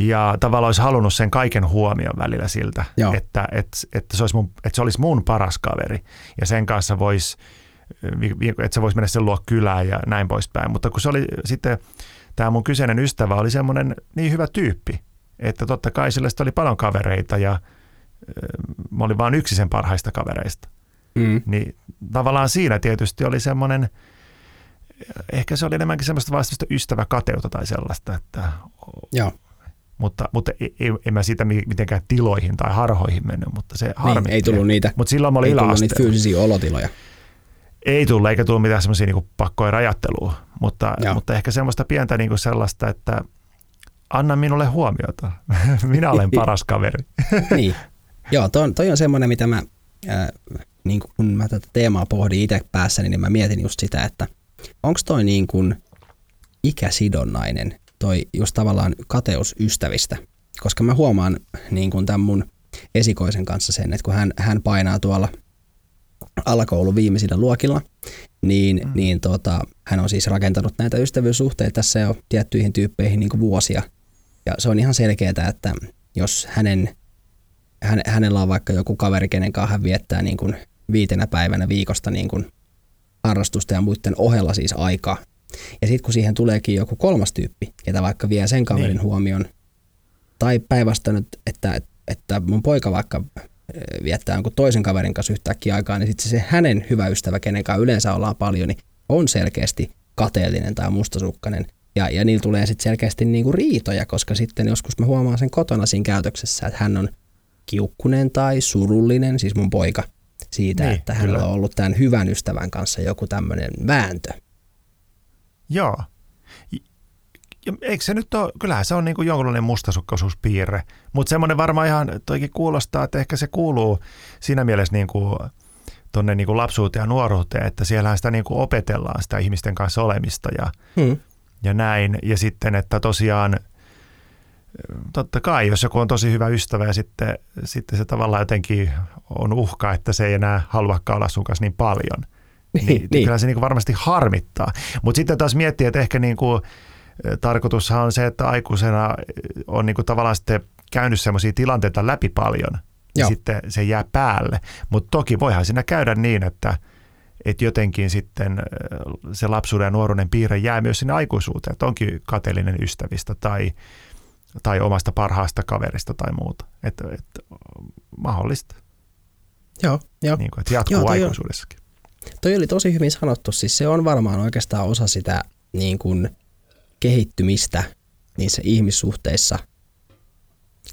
Ja tavallaan olisi halunnut sen kaiken huomion välillä siltä, Joo. että, että, että, se olisi mun, että se olisi mun paras kaveri. Ja sen kanssa voisi, että se voisi mennä sen luo kylään ja näin poispäin. Mutta kun se oli sitten, tämä mun kyseinen ystävä oli semmoinen niin hyvä tyyppi, että totta kai sillä sitten oli paljon kavereita ja mä olin vain yksi sen parhaista kavereista. mm, Niin tavallaan siinä tietysti oli semmoinen, ehkä se oli enemmänkin semmoista vaan semmoista ystäväkateutta tai sellaista, että, joo. Mutta, mutta ei, ei, en mä siitä mi- mitenkään tiloihin tai harhoihin mennyt, mutta se Niin, harmitti. ei tullut niitä, Mutta silloin mä olin ei tullut niitä fyysisiä olotiloja. Ei tullut, eikä tullut mitään semmoisia niin pakkoja rajattelua, mutta, Joo. mutta ehkä semmoista pientä niin kuin sellaista, että anna minulle huomiota. Minä olen paras kaveri. niin. Joo, toi on, toi on semmoinen, mitä mä, äh, niin kun mä tätä teemaa pohdin itse päässäni, niin mä mietin just sitä, että onko toi niin kuin ikäsidonnainen, toi just tavallaan kateus ystävistä. Koska mä huomaan niin kuin tämän mun esikoisen kanssa sen, että kun hän, hän painaa tuolla alakoulun viimeisillä luokilla, niin, mm. niin tota, hän on siis rakentanut näitä ystävyyssuhteita tässä jo tiettyihin tyyppeihin niin kuin vuosia. Ja se on ihan selkeää, että jos hänen, hän, hänellä on vaikka joku kaveri, kenen kanssa hän viettää niin kuin viitenä päivänä viikosta niin kuin harrastusta ja muiden ohella siis aikaa. Ja sitten kun siihen tuleekin joku kolmas tyyppi, ketä vaikka vie sen kaverin Niin. huomion, tai päinvastoin, että, että mun poika vaikka viettää jonkun toisen kaverin kanssa yhtäkkiä aikaa, niin sitten se hänen hyvä ystävä, kenen kanssa yleensä ollaan paljon, niin on selkeästi kateellinen tai mustasukkainen. Ja, ja niillä tulee sitten selkeästi niinku riitoja, koska sitten joskus mä huomaan sen kotona siinä käytöksessä, että hän on kiukkunen tai surullinen, siis mun poika, siitä, Niin, niin, että hänellä kyllä. on ollut tämän hyvän ystävän kanssa joku tämmöinen vääntö. Joo. Ja eikö se nyt ole, kyllähän se on niin kuin jonkunlainen mustasukkaisuuspiirre, mutta semmoinen varmaan ihan, toikin kuulostaa, että ehkä se kuuluu siinä mielessä niin kuin tuonne niin kuin lapsuuteen ja nuoruuteen, että siellähän sitä niin kuin opetellaan sitä ihmisten kanssa olemista ja, Hmm. ja näin. Ja sitten, että tosiaan totta kai, jos joku on tosi hyvä ystävä ja sitten, sitten se tavallaan jotenkin on uhka, että se ei enää haluakaan olla sun kanssa niin paljon, niin, niin, niin. kyllä se niin varmasti harmittaa. Mutta sitten taas miettii, että ehkä niin kuin, tarkoitushan on se, että aikuisena on niin kuin tavallaan sitten käynyt sellaisia tilanteita läpi paljon, ja Joo. sitten se jää päälle. Mutta toki voihan siinä käydä niin, että, että jotenkin sitten se lapsuuden ja nuoruuden piirre jää myös sinne aikuisuuteen, että onkin kateellinen ystävistä tai, tai omasta parhaasta kaverista tai muuta. Että, että mahdollista, Joo, joo. niin kuin, että jatkuu Joo, aikuisuudessakin. Toi oli tosi hyvin sanottu. Siis se on varmaan oikeastaan osa sitä niin kuin kehittymistä niissä ihmissuhteissa.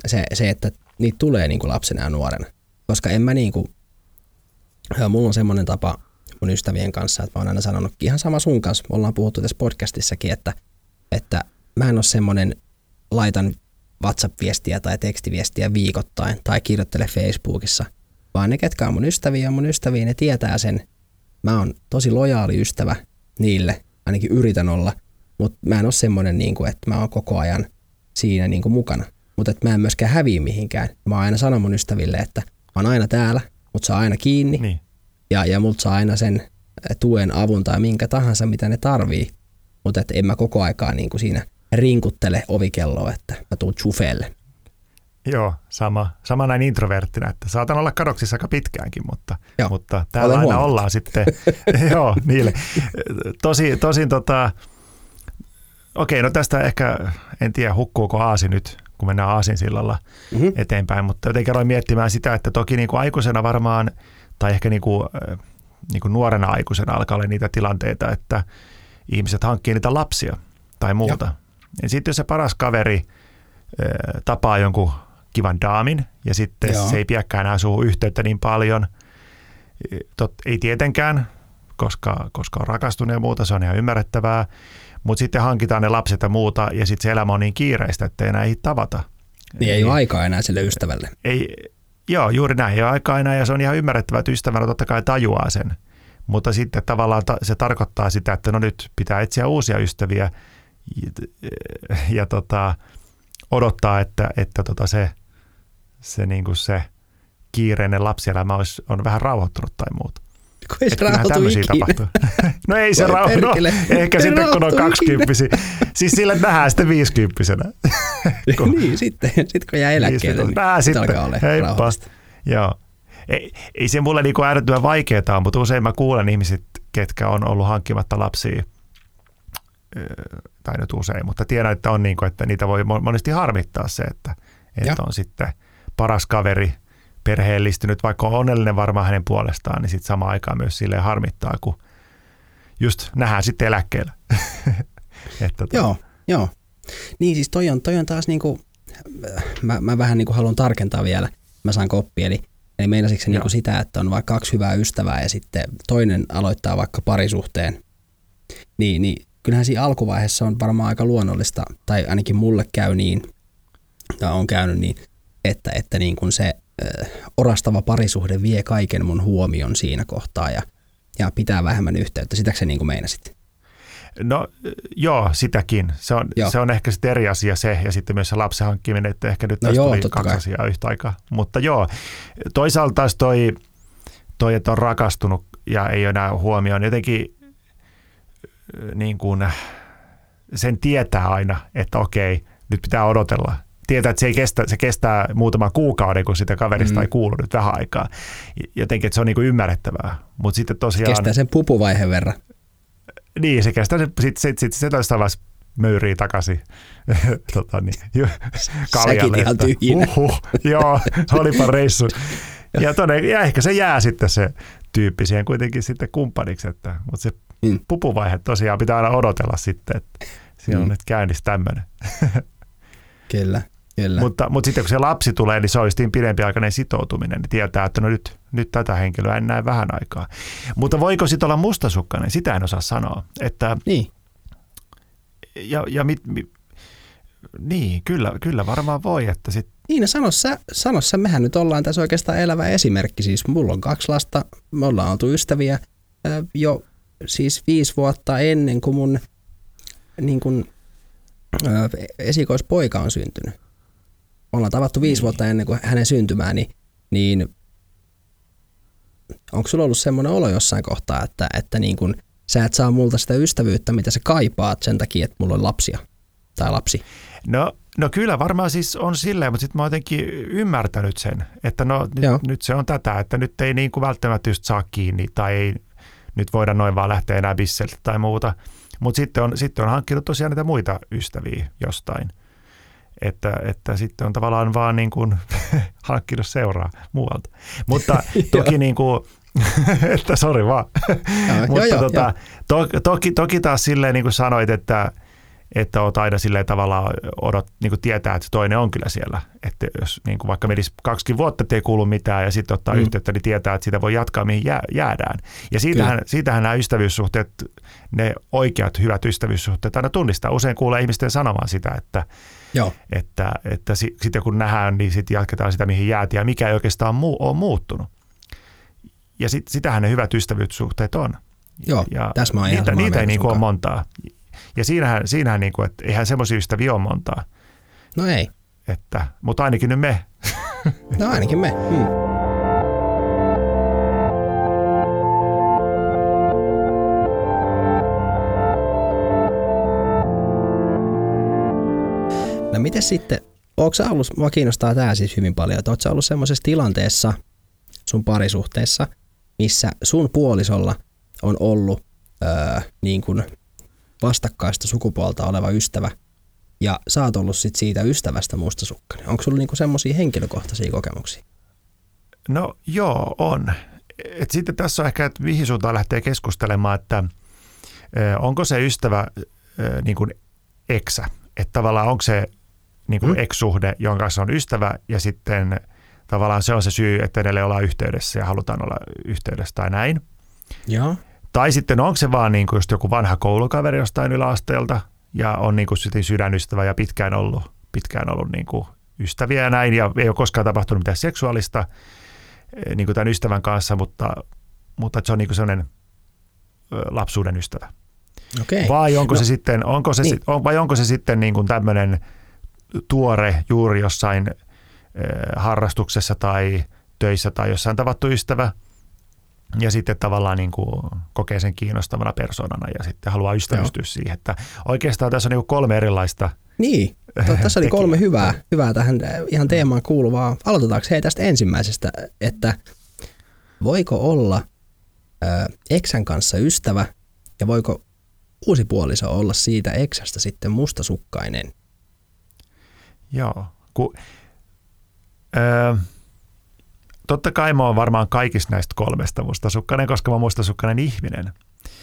Se, se että niitä tulee niin kuin lapsena ja nuorena. Koska en mä niin kuin, mulla on semmoinen tapa mun ystävien kanssa, että mä oon aina sanonut ihan sama sun kanssa, me ollaan puhuttu tässä podcastissakin, että, että mä en ole semmoinen, laitan WhatsApp-viestiä tai tekstiviestiä viikoittain tai kirjoittele Facebookissa, vaan ne, ketkä on mun ystäviä, on mun ystäviä, ne tietää sen, mä oon tosi lojaali ystävä niille, ainakin yritän olla, mutta mä en ole semmoinen, niin kuin, että mä oon koko ajan siinä niin kuin mukana. Mutta että mä en myöskään häviä mihinkään. Mä oon aina sanonut mun ystäville, että mä oon aina täällä, mut saa aina kiinni Niin. ja, ja multa saa aina sen tuen, avun tai minkä tahansa, mitä ne tarvii. Mutta että en mä koko aikaa niin kuin siinä rinkuttele ovikelloa, että mä tuun chufeelle. Joo, sama, sama näin introverttina, että saatan olla kadoksissa aika pitkäänkin, mutta, Joo, mutta täällä aina huomannut. ollaan sitten, joo, niille. Tosi, tosin tota, okei, no tästä ehkä, en tiedä hukkuuko aasi nyt, kun mennään aasin sillalla Mm-hmm. eteenpäin, mutta jotenkin aloin miettimään sitä, että toki niin kuin aikuisena varmaan, tai ehkä niin kuin, äh, niin kuin nuorena aikuisena alkaa olla niitä tilanteita, että ihmiset hankkii niitä lapsia tai muuta. Ja sitten jos se paras kaveri äh, tapaa jonkun kivan daamin ja sitten Joo. se ei pidäkään enää suhun yhteyttä niin paljon, Tot, ei tietenkään, koska, koska on rakastunut ja muuta, se on ihan ymmärrettävää, Mutta sitten hankitaan ne lapset ja muuta, ja sitten se elämä on niin kiireistä, että ei enää tavata. Niin ei ole aikaa enää sille ystävälle. Ei, joo, juuri näin. Ei ole aikaa enää, ja se on ihan ymmärrettävää, että ystävänä totta kai tajuaa sen. Mutta sitten tavallaan se tarkoittaa sitä, että no nyt pitää etsiä uusia ystäviä ja, ja tota, odottaa, että, että tota se, se, niin kuin se kiireinen lapsielämä olisi, on vähän rauhoittunut tai muuta. Kun ei se rauhoitu tapahtuu. No ei se rauhoitu. No, ehkä se sitten kun on kaksikymppisiä. Siis sille nähdään sitten viisikymppisenä. niin, sitten, sitten kun jää eläkkeelle, niin Nähdään sitten. alkaa olla Heippa. Joo. Ei, ei se mulle niinku äärettömän vaikeaa mutta usein mä kuulen ihmiset, ketkä on ollut hankkimatta lapsia tai nyt usein, mutta tiedän, että on niin kuin, että niitä voi monesti harmittaa se, että, että on sitten paras kaveri perheellistynyt, vaikka on onnellinen varmaan hänen puolestaan, niin sitten samaan aikaan myös sille harmittaa, kun just nähdään sitten eläkkeellä. että tota. Joo, joo. Niin siis toi on, toi on taas niinku, mä, mä vähän niinku haluan tarkentaa vielä, mä saan koppi, eli, eli meinasitko se niinku sitä, että on vaikka kaksi hyvää ystävää ja sitten toinen aloittaa vaikka parisuhteen, niin, niin kyllähän siinä alkuvaiheessa on varmaan aika luonnollista, tai ainakin mulle käy niin, tai on käynyt niin, että, että niin kuin se äh, orastava parisuhde vie kaiken mun huomion siinä kohtaa ja, ja pitää vähemmän yhteyttä. Sitäkö se niin kuin meinasit? No joo, sitäkin. Se on, joo. se on ehkä sitten eri asia se, ja sitten myös se lapsen hankkiminen, että ehkä nyt no tästä joo, tuli kaksi kai. asiaa yhtä aikaa. Mutta joo, toisaalta taas toi, toi, että on rakastunut ja ei ole enää huomioon, jotenkin niin kuin, sen tietää aina, että okei, nyt pitää odotella. Tietää, että se, ei kestä, se kestää muutaman kuukauden, kun sitä kaverista mm. ei kuulu nyt vähän aikaa. Jotenkin, että se on niin kuin ymmärrettävää. Mutta sitten tosiaan... Kestää sen pupuvaiheen verran. Niin, se kestää, sitten sit, sit, sit, se vaiheessa möyrii takaisin tota, niin, kaljalle. Säkin ihan tyhjinä. Uhuh, joo, olipa reissu. Ja, tonne, ja ehkä se jää sitten se tyyppi siihen kuitenkin sitten kumppaniksi, että, mutta se mm. pupuvaihe tosiaan pitää aina odotella sitten, että siinä mm. on nyt käynnissä tämmöinen. Kyllä, kyllä. Mutta, mutta sitten kun se lapsi tulee, niin se olisi pidempiaikainen sitoutuminen, niin tietää, että no nyt, nyt tätä henkilöä en näe vähän aikaa. Mutta voiko sitten olla mustasukkainen, sitä en osaa sanoa. Että, niin. Ja, ja mit, mit, niin, kyllä, kyllä varmaan voi. Että sit... Niin, no sano sä, sano sä, mehän nyt ollaan tässä oikeastaan elävä esimerkki. Siis mulla on kaksi lasta, me ollaan oltu ystäviä jo siis viisi vuotta ennen kuin mun niin kuin, esikoispoika on syntynyt. Ollaan tavattu viisi niin. vuotta ennen kuin hänen syntymään, niin, niin onko sulla ollut semmoinen olo jossain kohtaa, että, että niin kuin, sä et saa multa sitä ystävyyttä, mitä sä kaipaat sen takia, että mulla on lapsia tai lapsi? No, no kyllä varmaan siis on silleen, mutta sitten mä oon jotenkin ymmärtänyt sen, että no nyt, nyt se on tätä, että nyt ei niin kuin välttämättä just saa kiinni tai ei nyt voida noin vaan lähteä enää bisseltä tai muuta. Mutta sitten on, sitten on hankkinut tosiaan niitä muita ystäviä jostain. Että, että sitten on tavallaan vaan niin kuin hankkinut seuraa muualta. Mutta toki niin kuin, että sori vaan. Mutta joo, tota, to, toki, toki taas silleen niin kuin sanoit, että – että olet aina silleen tavallaan odot, niin kuin tietää, että toinen on kyllä siellä. Että jos niin kuin vaikka menisi kaksi vuotta, ettei kuulu mitään ja sitten ottaa mm. yhteyttä, niin tietää, että sitä voi jatkaa, mihin jää, jäädään. Ja siitähän, siitähän nämä ystävyyssuhteet, ne oikeat hyvät ystävyyssuhteet aina tunnistaa. Usein kuulee ihmisten sanomaan sitä, että, Joo. että, että sitten kun nähdään, niin sitten jatketaan sitä, mihin jäätiin ja mikä ei oikeastaan muu, ole muuttunut. Ja sit, sitähän ne hyvät ystävyyssuhteet on. Joo, ja tässä mä niitä, niitä ei niin ole montaa. Ja siinähän, siinähän niin kuin, että eihän semmoisia ystäviä ole montaa. No ei. Että, mutta ainakin nyt me. No ainakin me. Hmm. No miten sitten, onko sä ollut, mua kiinnostaa tämä siis hyvin paljon, että ootko ollut semmoisessa tilanteessa sun parisuhteessa, missä sun puolisolla on ollut öö, niin kuin vastakkaista sukupuolta oleva ystävä ja sä oot ollut sit siitä ystävästä mustasukkainen. Onko sulla niinku semmoisia henkilökohtaisia kokemuksia? No joo, on. Et sitten tässä on ehkä, että mihin suuntaan lähtee keskustelemaan, että onko se ystävä niin kuin eksä, että tavallaan onko se niin kuin mm. ex-suhde, jonka kanssa on ystävä ja sitten tavallaan se on se syy, että edelleen ollaan yhteydessä ja halutaan olla yhteydessä tai näin. Joo. Tai sitten onko se vaan niin kuin just joku vanha koulukaveri jostain yläasteelta ja on niin kuin sydänystävä ja pitkään ollut, pitkään ollut niin kuin ystäviä ja näin ja ei ole koskaan tapahtunut mitään seksuaalista eh, niin kuin tämän ystävän kanssa, mutta, mutta se on niin kuin sellainen lapsuuden ystävä. Okay. Vai onko no, se sitten, onko se, niin. on, vai onko se sitten niin kuin tämmöinen tuore juuri jossain harrastuksessa tai töissä tai jossain tavattu ystävä ja sitten tavallaan niin kuin kokee sen kiinnostavana persoonana ja sitten haluaa ystävystyä Joo. siihen. Että oikeastaan tässä on niin kuin kolme erilaista Niin, tässä oli kolme hyvää, hyvää tähän ihan teemaan kuuluvaa. Aloitetaanko hei tästä ensimmäisestä, että voiko olla ö, eksän kanssa ystävä ja voiko uusi puoliso olla siitä eksästä sitten mustasukkainen? Joo, ku, öö, totta kai mä oon varmaan kaikista näistä kolmesta mustasukkainen, koska mä oon mustasukkainen ihminen.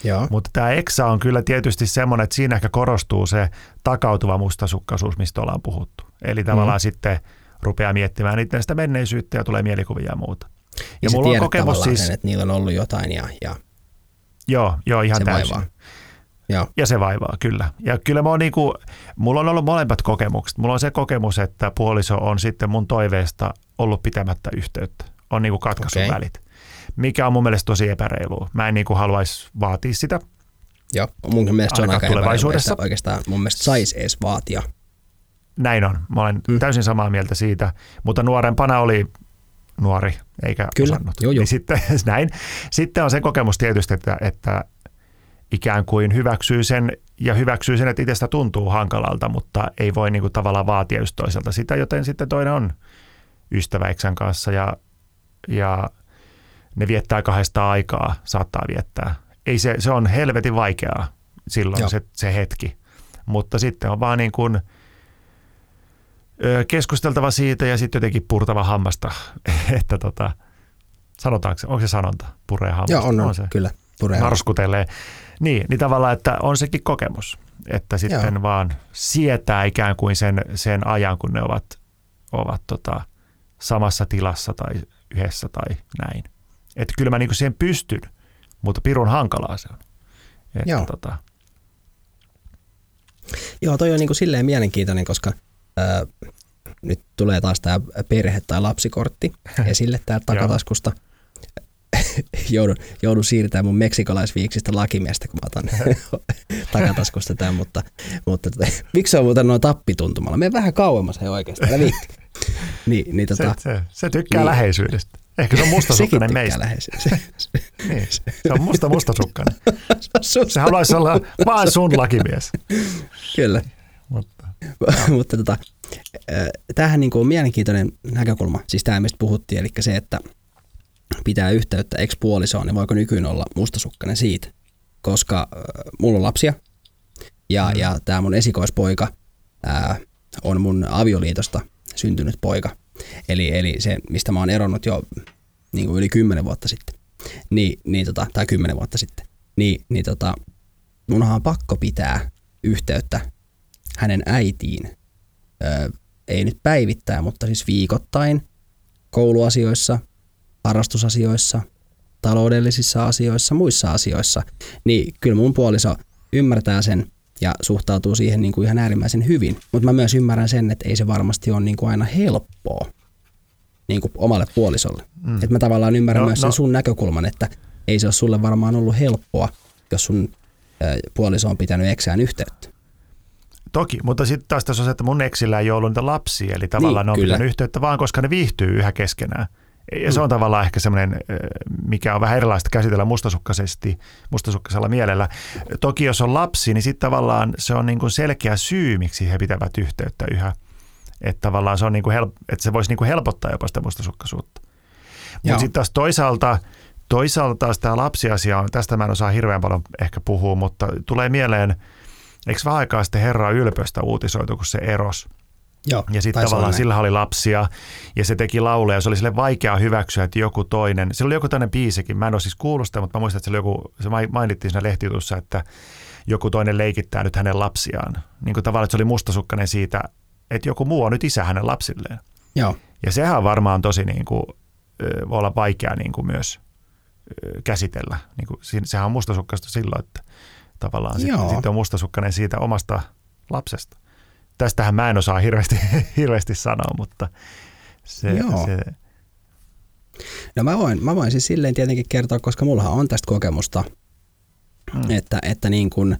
Joo. Mutta tämä eksa on kyllä tietysti semmoinen, että siinä ehkä korostuu se takautuva mustasukkaisuus, mistä ollaan puhuttu. Eli tavallaan mm. sitten rupeaa miettimään niiden sitä menneisyyttä ja tulee mielikuvia ja muuta. Ja, ja mulla on kokemus siis... Sen, että niillä on ollut jotain ja... ja joo, joo, ihan se täysin. Vaivaa. Joo. Ja se vaivaa, kyllä. Ja kyllä mä oon niinku, mulla on ollut molemmat kokemukset. Mulla on se kokemus, että puoliso on sitten mun toiveesta ollut pitämättä yhteyttä. On niinku katkaisun okay. välit. Mikä on mun mielestä tosi epäreilua. Mä en niinku haluaisi vaatia sitä. Joo, mun mielestä se on aika tulevaisuudessa. Oikeastaan mun mielestä saisi edes vaatia. Näin on. Mä olen mm. täysin samaa mieltä siitä. Mutta nuorempana oli nuori, eikä Kyllä, osannut. joo, joo. Niin sitten, näin. sitten on se kokemus tietysti, että, että ikään kuin hyväksyy sen ja hyväksyy sen, että itsestä tuntuu hankalalta, mutta ei voi niin kuin tavallaan vaatia just toiselta sitä, joten sitten toinen on ystävä eksän kanssa ja, ja ne viettää kahdesta aikaa, saattaa viettää. Ei se, se on helvetin vaikeaa silloin se, se hetki, mutta sitten on vaan niin kuin keskusteltava siitä ja sitten jotenkin purtava hammasta, että tota, sanotaanko, onko se sanonta, puree hammasta? Joo, on, on, on se. kyllä. Puree Marskutelee. Niin, niin tavallaan, että on sekin kokemus, että sitten Joo. vaan sietää ikään kuin sen, sen ajan, kun ne ovat, ovat tota, samassa tilassa tai yhdessä tai näin. Että kyllä mä niin siihen pystyn, mutta pirun hankalaa se on. Että Joo. Tota... Joo, toi on niin kuin silleen mielenkiintoinen, koska ää, nyt tulee taas tämä perhe- tai lapsikortti esille täältä takataskusta – joudun, joudun siirtämään mun meksikolaisviiksistä lakimiestä, kun mä otan takataskusta tämän, mutta, mutta tota, miksi se on muuten noin tappituntumalla? Mene vähän kauemmas he oikeastaan, älä viitti. Ni, niin, tota, se, se, se tykkää niin, läheisyydestä. Ehkä se on mustasukkainen meistä. niin, se on musta mustasukkainen. se haluaisi olla vaan sun lakimies. Kyllä. Mutta, mutta tota, tämähän niin kuin on mielenkiintoinen näkökulma, siis tämä mistä puhuttiin, eli se, että – pitää yhteyttä ex-puolisoon, niin voiko nykyinen olla mustasukkainen siitä? Koska äh, mulla on lapsia ja, mm. ja tämä mun esikoispoika ää, on mun avioliitosta syntynyt poika. Eli, eli se, mistä mä oon eronnut jo niin kuin yli kymmenen vuotta sitten, niin, niin tota, tai kymmenen vuotta sitten, niin, niin tota, munhan on pakko pitää yhteyttä hänen äitiin. Ö, ei nyt päivittää, mutta siis viikoittain kouluasioissa, harrastusasioissa, taloudellisissa asioissa, muissa asioissa, niin kyllä mun puoliso ymmärtää sen ja suhtautuu siihen niin kuin ihan äärimmäisen hyvin. Mutta mä myös ymmärrän sen, että ei se varmasti ole niin kuin aina helppoa niin kuin omalle puolisolle. Mm. Että mä tavallaan ymmärrän no, myös sen no. sun näkökulman, että ei se ole sulle varmaan ollut helppoa, jos sun puoliso on pitänyt eksään yhteyttä. Toki, mutta sitten taas tässä on se, että mun eksillä ei ollut niitä lapsia, eli tavallaan niin, ne on kyllä. pitänyt yhteyttä vaan, koska ne viihtyy yhä keskenään. Ja se on tavallaan ehkä semmoinen, mikä on vähän erilaista käsitellä mustasukkaisesti, mustasukkaisella mielellä. Toki jos on lapsi, niin sitten tavallaan se on niin kuin selkeä syy, miksi he pitävät yhteyttä yhä. Että tavallaan se, on niin kuin help, että se voisi niin kuin helpottaa jopa sitä mustasukkaisuutta. Mutta sitten taas toisaalta, toisaalta taas tämä lapsiasia on, tästä mä en osaa hirveän paljon ehkä puhua, mutta tulee mieleen, eikö vähän aikaa sitten Herra Ylpöstä uutisoitu, kun se eros – Joo, ja sitten tavallaan sillä oli lapsia ja se teki lauleja ja se oli sille vaikea hyväksyä, että joku toinen, sillä oli joku tämmöinen biisikin, mä en ole siis kuullut sitä, mutta mä muistan, että se, oli joku, se mainittiin siinä lehtijutussa, että joku toinen leikittää nyt hänen lapsiaan. Niin kuin tavallaan, että se oli mustasukkainen siitä, että joku muu on nyt isä hänen lapsilleen. Joo. Ja sehän on varmaan tosi niin kuin, voi olla vaikea niin kuin myös käsitellä. Niin kuin, sehän on mustasukkaista silloin, että tavallaan sitten sit on mustasukkainen siitä omasta lapsesta. Tästähän mä en osaa hirveästi, hirveästi sanoa, mutta se, Joo. se No mä voin, mä voin siis silleen tietenkin kertoa, koska mullahan on tästä kokemusta, mm. että, että niin kun,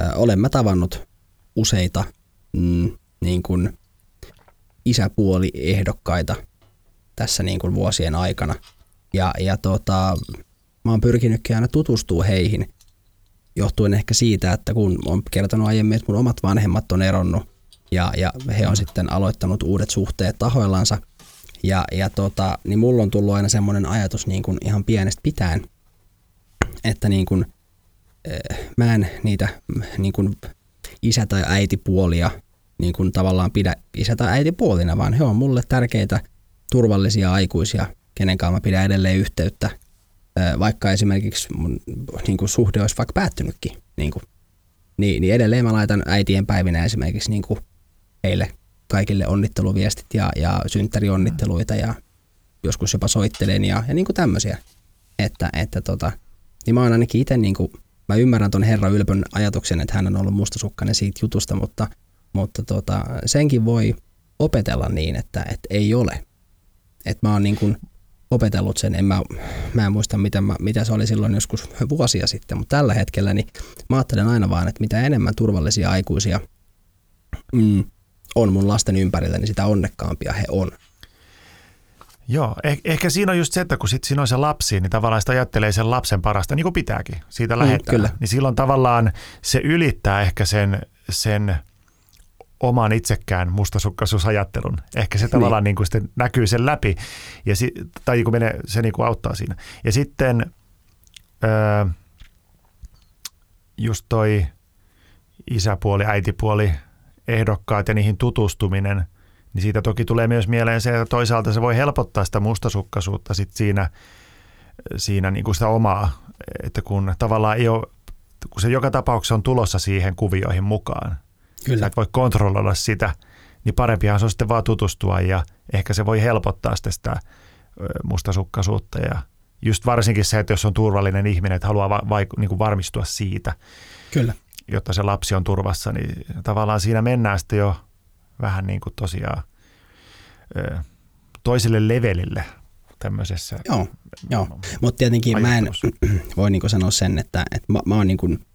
äh, olen mä tavannut useita mm, niin kun isäpuoliehdokkaita tässä niin kun vuosien aikana. Ja, ja tota, mä oon pyrkinytkin aina tutustua heihin, johtuen ehkä siitä, että kun on kertonut aiemmin, että mun omat vanhemmat on eronnut ja, ja he on sitten aloittanut uudet suhteet tahoillansa – ja, ja tota, niin mulla on tullut aina semmoinen ajatus niin kuin ihan pienestä pitäen, että niin kuin, äh, mä en niitä niin kuin isä- tai äitipuolia niin kuin tavallaan pidä isä- tai äitipuolina, vaan he on mulle tärkeitä turvallisia aikuisia, kenen kanssa mä pidän edelleen yhteyttä, äh, vaikka esimerkiksi mun niin kuin suhde olisi vaikka päättynytkin. Niin, kuin, niin, niin edelleen mä laitan äitien päivinä esimerkiksi niin kuin heille kaikille onnitteluviestit ja, ja synttärionnitteluita ja joskus jopa soittelen ja, ja niin kuin tämmöisiä. Että, että tota, niin mä oon ainakin itse, niin kuin, mä ymmärrän ton Herra Ylpön ajatuksen, että hän on ollut mustasukkainen siitä jutusta, mutta, mutta tota, senkin voi opetella niin, että, että ei ole. Että mä oon niin kuin opetellut sen, en mä, mä en muista mitä, mä, mitä se oli silloin joskus vuosia sitten, mutta tällä hetkellä niin mä ajattelen aina vaan, että mitä enemmän turvallisia aikuisia mm, on mun lasten ympärillä, niin sitä onnekkaampia he on. Joo, eh- ehkä siinä on just se, että kun sit siinä on se lapsi, niin tavallaan sitä ajattelee sen lapsen parasta, niin kuin pitääkin, siitä lähetään. kyllä. Niin silloin tavallaan se ylittää ehkä sen, sen oman itsekään mustasukkaisuusajattelun. Ehkä se tavallaan niin. kuin sitten näkyy sen läpi, ja si- tai kun menee, se niin kuin auttaa siinä. Ja sitten öö, just toi isäpuoli, äitipuoli, ehdokkaat ja niihin tutustuminen, niin siitä toki tulee myös mieleen se, että toisaalta se voi helpottaa sitä mustasukkaisuutta sit siinä, siinä niin kuin sitä omaa, että kun tavallaan ei ole, kun se joka tapauksessa on tulossa siihen kuvioihin mukaan, Kyllä. sä et voi kontrolloida sitä, niin parempihan se on sitten vaan tutustua ja ehkä se voi helpottaa sitten sitä ö, mustasukkaisuutta ja just varsinkin se, että jos on turvallinen ihminen, että haluaa va- vaik- niin kuin varmistua siitä, Kyllä. Jotta se lapsi on turvassa, niin tavallaan siinä mennään sitten jo vähän niin kuin tosiaan ö, toiselle levelille tämmöisessä. Joo, joo. mutta tietenkin mä en voi niin sanoa sen, että, että mä, mä oon niin kuin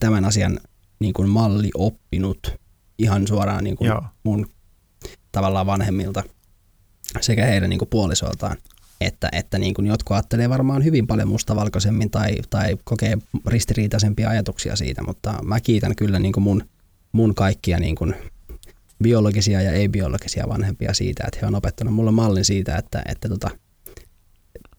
tämän asian niin kuin malli oppinut ihan suoraan niin kuin Joo. mun tavallaan vanhemmilta sekä heidän niin kuin puolisoiltaan. Että, että niin kuin jotkut ajattelee varmaan hyvin paljon mustavalkoisemmin tai, tai kokee ristiriitaisempia ajatuksia siitä, mutta mä kiitän kyllä niin kuin mun, mun kaikkia niin kuin biologisia ja ei-biologisia vanhempia siitä, että he on opettanut mulle mallin siitä, että, että tota,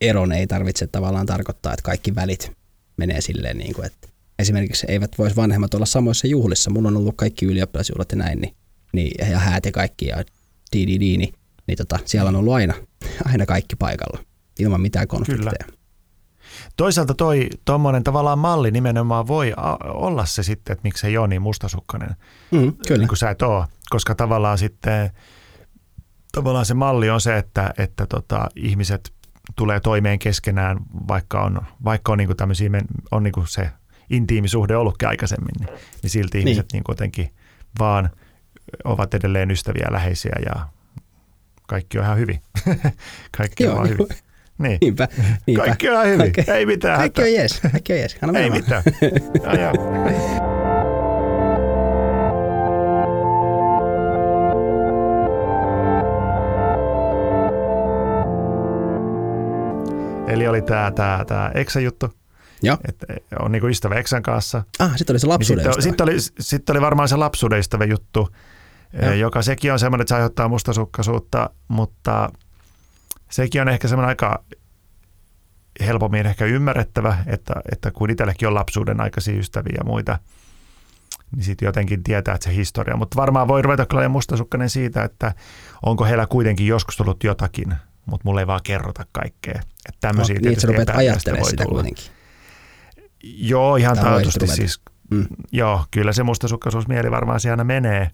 eron ei tarvitse tavallaan tarkoittaa, että kaikki välit menee silleen, niin kuin, että esimerkiksi eivät voisi vanhemmat olla samoissa juhlissa. Mulla on ollut kaikki ylioppilasjuhlat ja näin, niin, niin, ja häät ja kaikki ja di, niin, niin tota, siellä on ollut aina, aina kaikki paikalla ilman mitään konflikteja. Toisaalta toi tuommoinen tavallaan malli nimenomaan voi a- olla se sitten, että miksi ei ole niin mustasukkainen, Mm, kyllä. niin kuin sä et ole, koska tavallaan sitten tavallaan se malli on se, että, että tota, ihmiset tulee toimeen keskenään, vaikka on, vaikka on, niin kuin tämmöisiä, on niin kuin se intiimisuhde ollutkin aikaisemmin, niin, niin silti Niin. ihmiset niin kuitenkin vaan ovat edelleen ystäviä läheisiä ja kaikki on ihan hyvin. kaikki on Joo, vaan hyvin. Niin. Niinpä, niinpä. Kaikki on hyvin, Kaikki- ei mitään Kaikki hätää. on jees, kaikki on jees. Anna Ei vaan. mitään. Ja, ja. Eli oli tämä tää, tää Eksä-juttu, Joo. että on niinku ystävä Eksän kanssa. Ah, sitten oli se Niin lapsuuden Sitten ystävä. sit oli, sit oli varmaan se lapsuuden ystävä juttu, Joo. eh, joka sekin on semmoinen, että se aiheuttaa mustasukkaisuutta, mutta sekin on ehkä semmoinen aika helpommin ehkä ymmärrettävä, että, että kun itsellekin on lapsuuden aikaisia ystäviä ja muita, niin sitten jotenkin tietää, että se historia. Mutta varmaan voi ruveta kyllä mustasukkainen siitä, että onko heillä kuitenkin joskus tullut jotakin, mutta mulle ei vaan kerrota kaikkea. Että tämmöisiä no, niin, että sä rupeat ajattelemaan sitä tulla. kuitenkin. Joo, ihan taatusti siis. Mm. Joo, kyllä se mustasukkaisuusmieli varmaan siellä menee.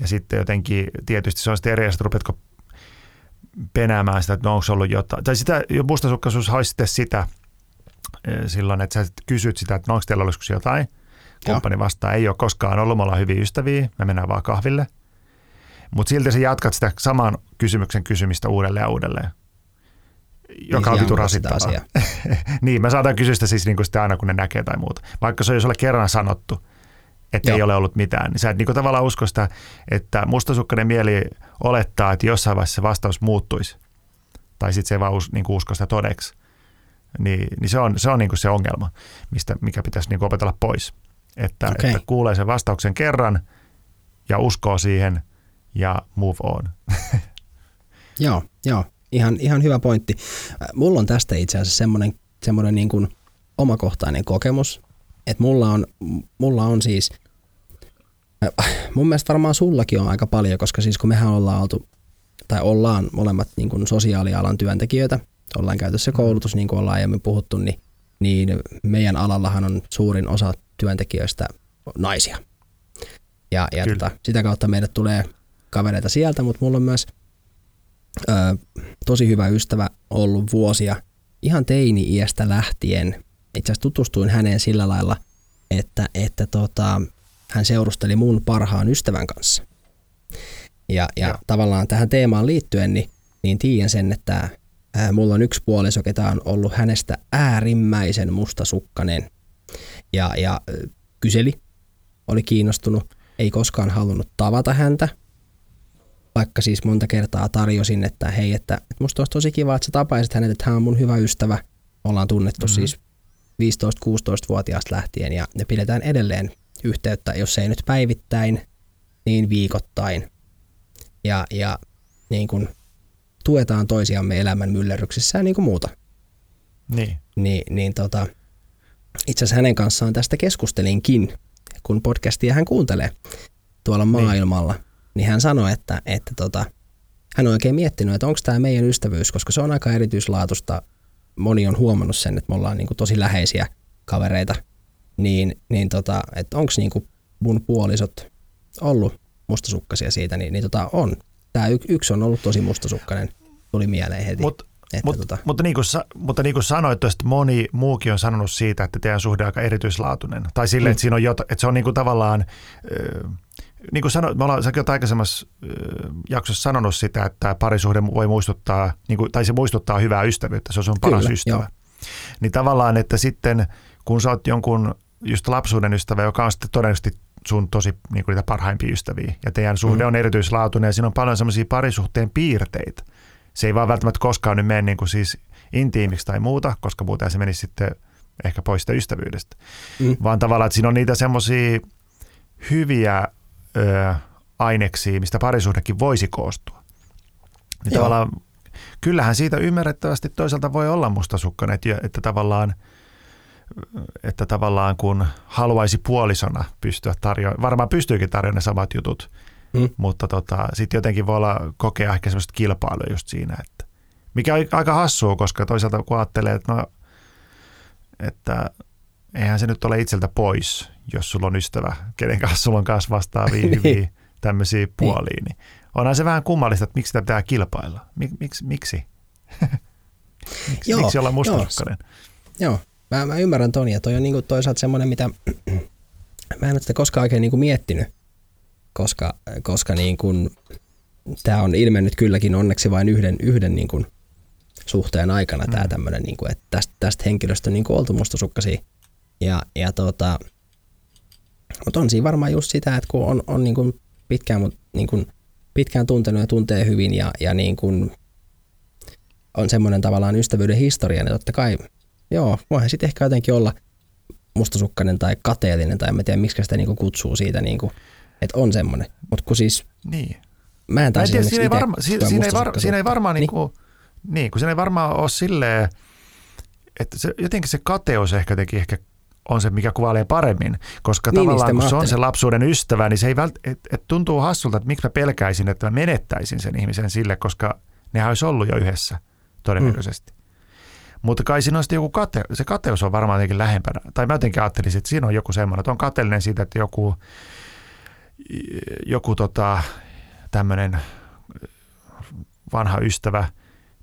Ja sitten jotenkin tietysti se on sitten eri, asia, rupeatko penäämään sitä, että no onko ollut jotain. Tai sitä, mustasukkaisuus olisi sitten sitä, silloin, että sä kysyt sitä, että no onko teillä olisiko jotain. Kumppani vastaa, ei ole koskaan ollut, me ollaan hyviä ystäviä, me mennään vaan kahville. Mutta silti sä jatkat sitä saman kysymyksen kysymistä uudelleen ja uudelleen. Joka niin, on vitu rasittavaa. niin, mä saatan kysyä sitä siis niinku sitä aina, kun ne näkee tai muuta. Vaikka se on jo sulle kerran sanottu, että Joo. ei ole ollut mitään, niin sä et niinku tavallaan usko sitä, että mustasukkainen mieli olettaa, että jossain vaiheessa se vastaus muuttuisi. Tai sitten se ei vaan us, niinku usko sitä todeksi. Niin, niin se on se, on niinku se ongelma, mistä, mikä pitäisi niinku opetella pois. Että, okay. että kuulee sen vastauksen kerran ja uskoo siihen ja move on. joo, joo. Ihan, ihan hyvä pointti. Äh, mulla on tästä itse asiassa semmoinen, semmoinen niin kuin omakohtainen kokemus, että mulla on, mulla on siis, mun mielestä varmaan sullakin on aika paljon, koska siis kun mehän ollaan oltu, tai ollaan molemmat niin kuin sosiaalialan työntekijöitä, ollaan käytössä koulutus, niin kuin ollaan aiemmin puhuttu, niin, niin meidän alallahan on suurin osa työntekijöistä naisia. Ja, ja tota, sitä kautta meidät tulee kavereita sieltä, mutta mulla on myös ö, tosi hyvä ystävä ollut vuosia ihan teini-iästä lähtien. Itse asiassa tutustuin häneen sillä lailla, että, että tota, hän seurusteli mun parhaan ystävän kanssa. Ja, ja, ja. tavallaan tähän teemaan liittyen, niin, niin tiedän sen, että ää, mulla on yksi puoliso, ketä on ollut hänestä äärimmäisen mustasukkanen. Ja, ja kyseli, oli kiinnostunut, ei koskaan halunnut tavata häntä, vaikka siis monta kertaa tarjosin, että hei, että, että musta olisi tosi kiva, että sä tapaisit hänet, että hän on mun hyvä ystävä. Ollaan tunnettu mm-hmm. siis 15-16-vuotiaasta lähtien ja, ja pidetään edelleen yhteyttä, jos ei nyt päivittäin, niin viikoittain. Ja, ja niin kuin tuetaan toisiamme elämän myllerryksissä ja niin kuin muuta. Niin. Niin, niin tota, itse asiassa hänen kanssaan tästä keskustelinkin, kun podcastia hän kuuntelee tuolla niin. maailmalla. Niin niin hän sanoi, että, että tota, hän on oikein miettinyt, että onko tämä meidän ystävyys, koska se on aika erityislaatusta. Moni on huomannut sen, että me ollaan niin kuin tosi läheisiä kavereita, niin, niin tota, että onko niin kuin mun puolisot ollut mustasukkaisia siitä, niin, niin tota, on. Tämä y- yksi on ollut tosi mustasukkainen, tuli mieleen heti. Mut, että Mut, tota. mutta, niin kuin, mutta niin kuin sanoit, että moni muukin on sanonut siitä, että teidän suhde on aika erityislaatuinen. Tai sille, mm. että, siinä on jot, että se on niin kuin tavallaan, niin kuin sanoit, me ollaan, säkin olet aikaisemmassa jaksossa sanonut sitä, että parisuhde voi muistuttaa, niin kuin, tai se muistuttaa hyvää ystävyyttä, se on sun paras Kyllä, ystävä. Joo. Niin tavallaan, että sitten kun sä oot jonkun just lapsuuden ystävä, joka on sitten todennäköisesti sun tosi niin kuin niitä parhaimpia ystäviä, ja teidän suhde mm. on erityislaatuinen, ja siinä on paljon semmoisia parisuhteen piirteitä. Se ei vaan välttämättä koskaan nyt mene niin kuin siis intiimiksi tai muuta, koska muuten se menisi sitten ehkä pois sitä ystävyydestä. Mm. Vaan tavallaan, että siinä on niitä semmoisia hyviä ö, aineksia, mistä parisuhdekin voisi koostua. Niin tavallaan, kyllähän siitä ymmärrettävästi toisaalta voi olla mustasukkainen, että, että tavallaan että tavallaan kun haluaisi puolisona pystyä tarjoamaan, varmaan pystyykin tarjoamaan ne samat jutut, mm. mutta tota, sitten jotenkin voi olla kokea ehkä semmoista kilpailua just siinä, että mikä on aika hassua, koska toisaalta kun ajattelee, että no, että eihän se nyt ole itseltä pois, jos sulla on ystävä, kenen kanssa sulla on kanssa vastaavia niin. hyviä tämmöisiä puolia, niin onhan se vähän kummallista, että miksi sitä pitää kilpailla. Mik, miksi? Miksi? miksi, joo, miksi olla mustasukkainen? Joo, joo. Mä, mä ymmärrän ton ja toi on niinku toisaalta semmoinen, mitä mä en ole sitä koskaan oikein niinku miettinyt, koska, koska niin kuin, tämä on ilmennyt kylläkin onneksi vain yhden, yhden niin kuin suhteen aikana mm. tämä tämmöinen, niin kuin, että tästä, tästä henkilöstä on niin kuin oltu mustasukkaisia. Ja, ja tota, mutta on siinä varmaan just sitä, että kun on, on niin kuin pitkään, niin kuin pitkään tuntenut ja tuntee hyvin ja, ja niin kuin on semmoinen tavallaan ystävyyden historia, niin totta kai, joo, voihan sitten ehkä jotenkin olla mustasukkainen tai kateellinen tai en tiedä, miksi sitä niin kuin kutsuu siitä, niin kuin, että on semmoinen. Mutta kun siis, niin. mä en taisi tiedä, siinä, ei varma, siinä, siinä, ei var, siinä ei varmaan niin. Niin kuin, niin, kun siinä ei varmaan ole silleen, että se, jotenkin se kateus ehkä teki ehkä on se, mikä kuvailee paremmin, koska niin, tavallaan niin, kun se on se lapsuuden ystävä, niin se ei vält, et, et tuntuu hassulta, että miksi mä pelkäisin, että mä menettäisin sen ihmisen sille, koska ne olisi ollut jo yhdessä todennäköisesti. Mutta kai siinä on joku kate, se kateus on varmaan jotenkin lähempänä. Tai mä jotenkin ajattelisin, että siinä on joku semmoinen, että on kateellinen siitä, että joku, joku tota, tämmöinen vanha ystävä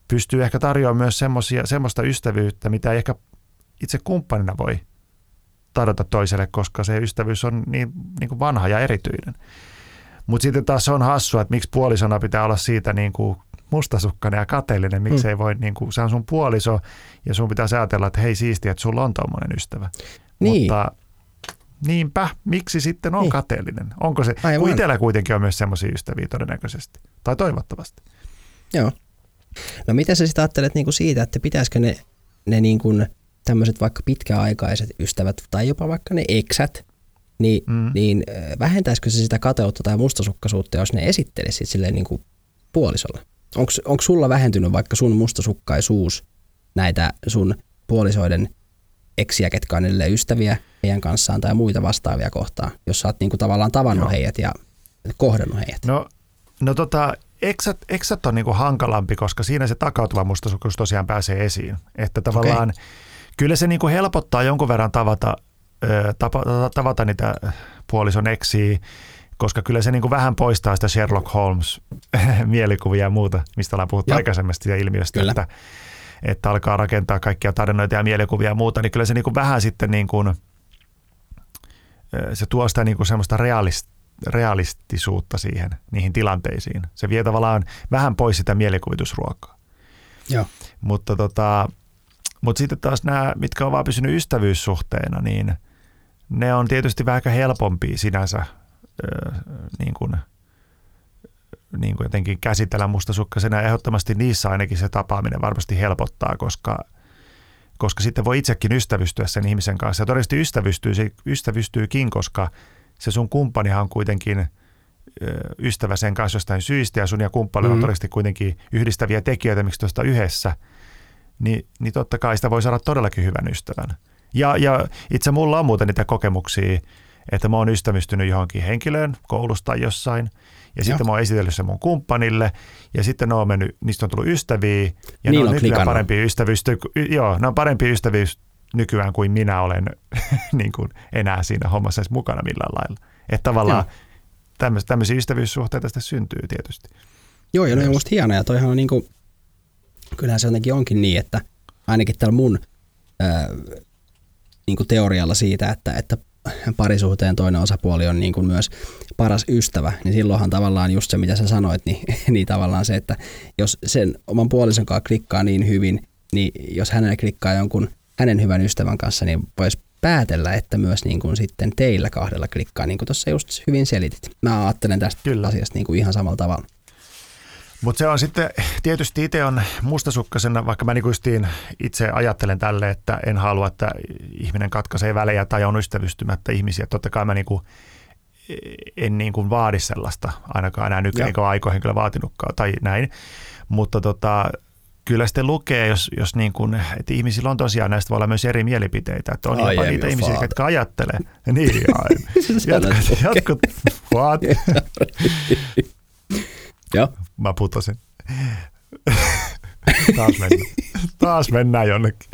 pystyy ehkä tarjoamaan myös semmoista ystävyyttä, mitä ei ehkä itse kumppanina voi tarjota toiselle, koska se ystävyys on niin, niin kuin vanha ja erityinen. Mutta sitten taas se on hassua, että miksi puolisona pitää olla siitä niin kuin mustasukkainen ja kateellinen, miksi mm. ei voi, niin kuin, se on sun puoliso ja sun pitää ajatella, että hei siisti, että sulla on tuommoinen ystävä. Niin. Mutta niinpä, miksi sitten on Niin. kateellinen? Onko se, Aivan. kun itsellä kuitenkin on myös semmoisia ystäviä todennäköisesti, tai toivottavasti. Joo. No mitä sä sitten ajattelet niinku siitä, että pitäisikö ne, ne niinku tämmöiset vaikka pitkäaikaiset ystävät tai jopa vaikka ne eksät, niin, Mm. niin äh, vähentäisikö se sitä kateutta tai mustasukkaisuutta, jos ne esittelisi sit silleen niinku puolisolle? Onko sulla vähentynyt vaikka sun mustasukkaisuus näitä sun puolisoiden eksiä, ketkä on edelleen ystäviä heidän kanssaan tai muita vastaavia kohtaan, jos sä oot niinku tavallaan tavannut Joo. heidät ja kohdannut heidät? No, no tota, eksät, eksät on niinku hankalampi, koska siinä se takautuva mustasukkaisuus tosiaan pääsee esiin. Että tavallaan okay. kyllä se niinku helpottaa jonkun verran tavata, tapa, tavata niitä puolison eksiä, koska kyllä se niinku vähän poistaa sitä Sherlock Holmes mielikuvia ja muuta, mistä ollaan puhuttu Joo. aikaisemmasta siitä ilmiöstä, Kyllä. että, että alkaa rakentaa kaikkia tarinoita ja mielikuvia ja muuta, niin kyllä se niinku vähän sitten niin kuin, se tuo sitä niinku semmoista realist, realistisuutta siihen, niihin tilanteisiin. Se vie tavallaan vähän pois sitä mielikuvitusruokaa. Joo. Mutta tota, mutta sitten taas nämä, mitkä on vaan pysynyt ystävyyssuhteena, niin ne on tietysti vähän helpompia sinänsä ö, niin kuin, niin kuin jotenkin käsitellä mustasukkaisena. Ehdottomasti niissä ainakin se tapaaminen varmasti helpottaa, koska, koska sitten voi itsekin ystävystyä sen ihmisen kanssa. Ja todennäköisesti ystävystyy, se ystävystyykin, koska se sun kumppanihan on kuitenkin ystävä sen kanssa jostain syystä ja sun ja kumppanilla mm-hmm. on todennäköisesti kuitenkin yhdistäviä tekijöitä, miksi tuosta yhdessä, niin, niin totta kai sitä voi saada todellakin hyvän ystävän. Ja, ja itse mulla on muuten niitä kokemuksia, että mä oon ystävystynyt johonkin henkilöön koulusta jossain, ja sitten Joo. mä oon esitellyt sen mun kumppanille, ja sitten ne on mennyt, niistä on tullut ystäviä, ja Niillä ne on on nykyään klikannut. parempi ystävysty, joo, ne on parempi ystävyys nykyään kuin minä olen niin kuin enää siinä hommassa edes mukana millään lailla. Että tavallaan tämmöisiä, tämmöisiä ystävyyssuhteita tästä syntyy tietysti. Joo, ja ne on musta hienoja. Ja toihan on niinku, kyllähän se jotenkin onkin niin, että ainakin tällä mun ää, niinku teorialla siitä, että, että parisuhteen toinen osapuoli on niinku myös paras ystävä, niin silloinhan tavallaan just se, mitä sä sanoit, niin, niin tavallaan se, että jos sen oman puolison kanssa klikkaa niin hyvin, niin jos hänelle klikkaa jonkun hänen hyvän ystävän kanssa, niin voisi päätellä, että myös niin kuin sitten teillä kahdella klikkaa, niin kuin tuossa just hyvin selitit. Mä ajattelen tästä. Kyllä. asiasta niin kuin ihan samalla tavalla. Mutta se on sitten, tietysti itse on mustasukkasena, vaikka mä niinku justiin itse ajattelen tälle, että en halua, että ihminen katkaisee välejä tai on ystävystymättä ihmisiä. Totta kai mä niinku, en niinku vaadi sellaista, ainakaan enää nykyään, Joo. eikä aikoihin kyllä vaatinutkaan tai näin. Mutta tota, kyllä sitten lukee, jos, jos niin kuin, että ihmisillä on tosiaan näistä voi olla myös eri mielipiteitä, että on I jopa niitä ihmisiä, father. jotka ajattelee. Niin, ai. jotkut, jotkut, what? Joo. Mä putosin. Taas mennään. Taas mennään jonnekin.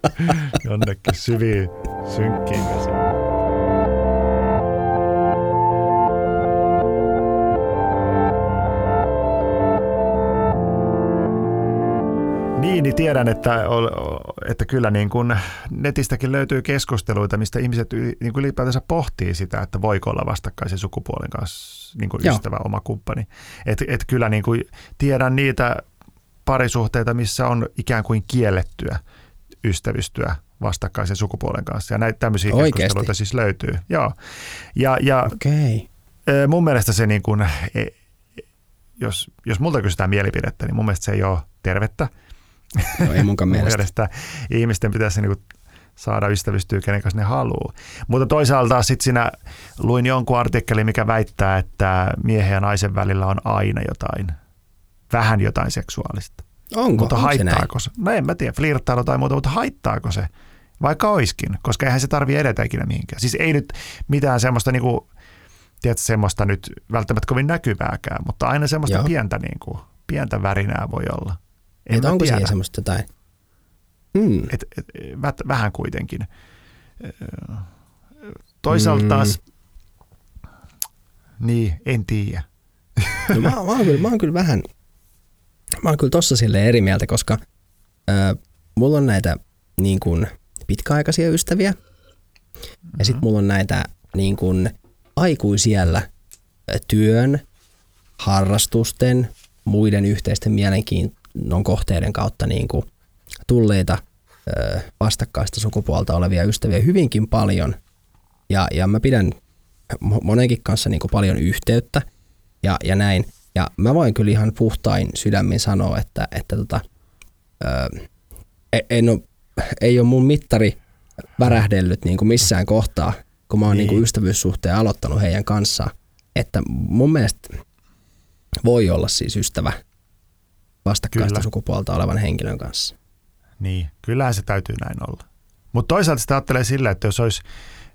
Jonnekin syviin, synkkiin vesiin. Niin, niin tiedän, että, että kyllä niin kuin netistäkin löytyy keskusteluita, mistä ihmiset niin kuin ylipäätänsä pohtii sitä, että voiko olla vastakkaisen sukupuolen kanssa niin kuin Joo. ystävä, oma kumppani. Et, et kyllä niin kuin tiedän niitä parisuhteita, missä on ikään kuin kiellettyä ystävystyä vastakkaisen sukupuolen kanssa. Ja näitä tämmöisiä Oikeesti? keskusteluita siis löytyy. Joo. Ja, ja Okei. Ö, mun mielestä se niin kuin, e- jos, jos multa kysytään mielipidettä, niin mun mielestä se ei ole tervettä. No ei munkaan Mun mielestä. mielestä ihmisten pitäisi niin kuin saada ystävystyä kenen kanssa ne haluaa. Mutta toisaalta sitten siinä luin jonkun artikkelin, mikä väittää, että miehen ja naisen välillä on aina jotain, vähän jotain seksuaalista. Onko? mutta Onko se näin? haittaako se? No en mä tiedä, flirttailu tai muuta, mutta haittaako se? Vaikka oiskin, koska eihän se tarvi edetä ikinä mihinkään. Siis ei nyt mitään semmoista niinku, tiedätkö, semmoista nyt välttämättä kovin näkyvääkään, mutta aina semmoista Joo. pientä, niinku, pientä värinää voi olla. En Että onko tiedä. siihen semmoista jotain? Hmm. Et, et, vät- vähän kuitenkin. Toisaalta Mm. taas, niin, en tiedä. No, mä, mä, oon kyllä, mä oon kyllä vähän, mä oon kyllä tossa sille eri mieltä, koska ö, mulla on näitä niin kuin pitkäaikaisia ystäviä. Ja sitten mulla on näitä niin kuin aikuisiellä työn, harrastusten, muiden yhteisten mielenkiinnon kohteiden kautta niin kuin tulleita vastakkaista sukupuolta olevia ystäviä hyvinkin paljon. Ja, ja mä pidän monenkin kanssa niin kuin paljon yhteyttä ja, ja näin. Ja mä voin kyllä ihan puhtain sydämin sanoa, että, että tota, ö, e, en ole, ei ole mun mittari värähdellyt niin kuin missään kohtaa, kun mä oon niin. Niin kuin ystävyyssuhteen aloittanut heidän kanssaan. Että mun mielestä voi olla siis ystävä vastakkaista Kyllä. sukupuolta olevan henkilön kanssa. Niin, kyllähän se täytyy näin olla. Mutta toisaalta sitä ajattelee sillä, että jos olisi,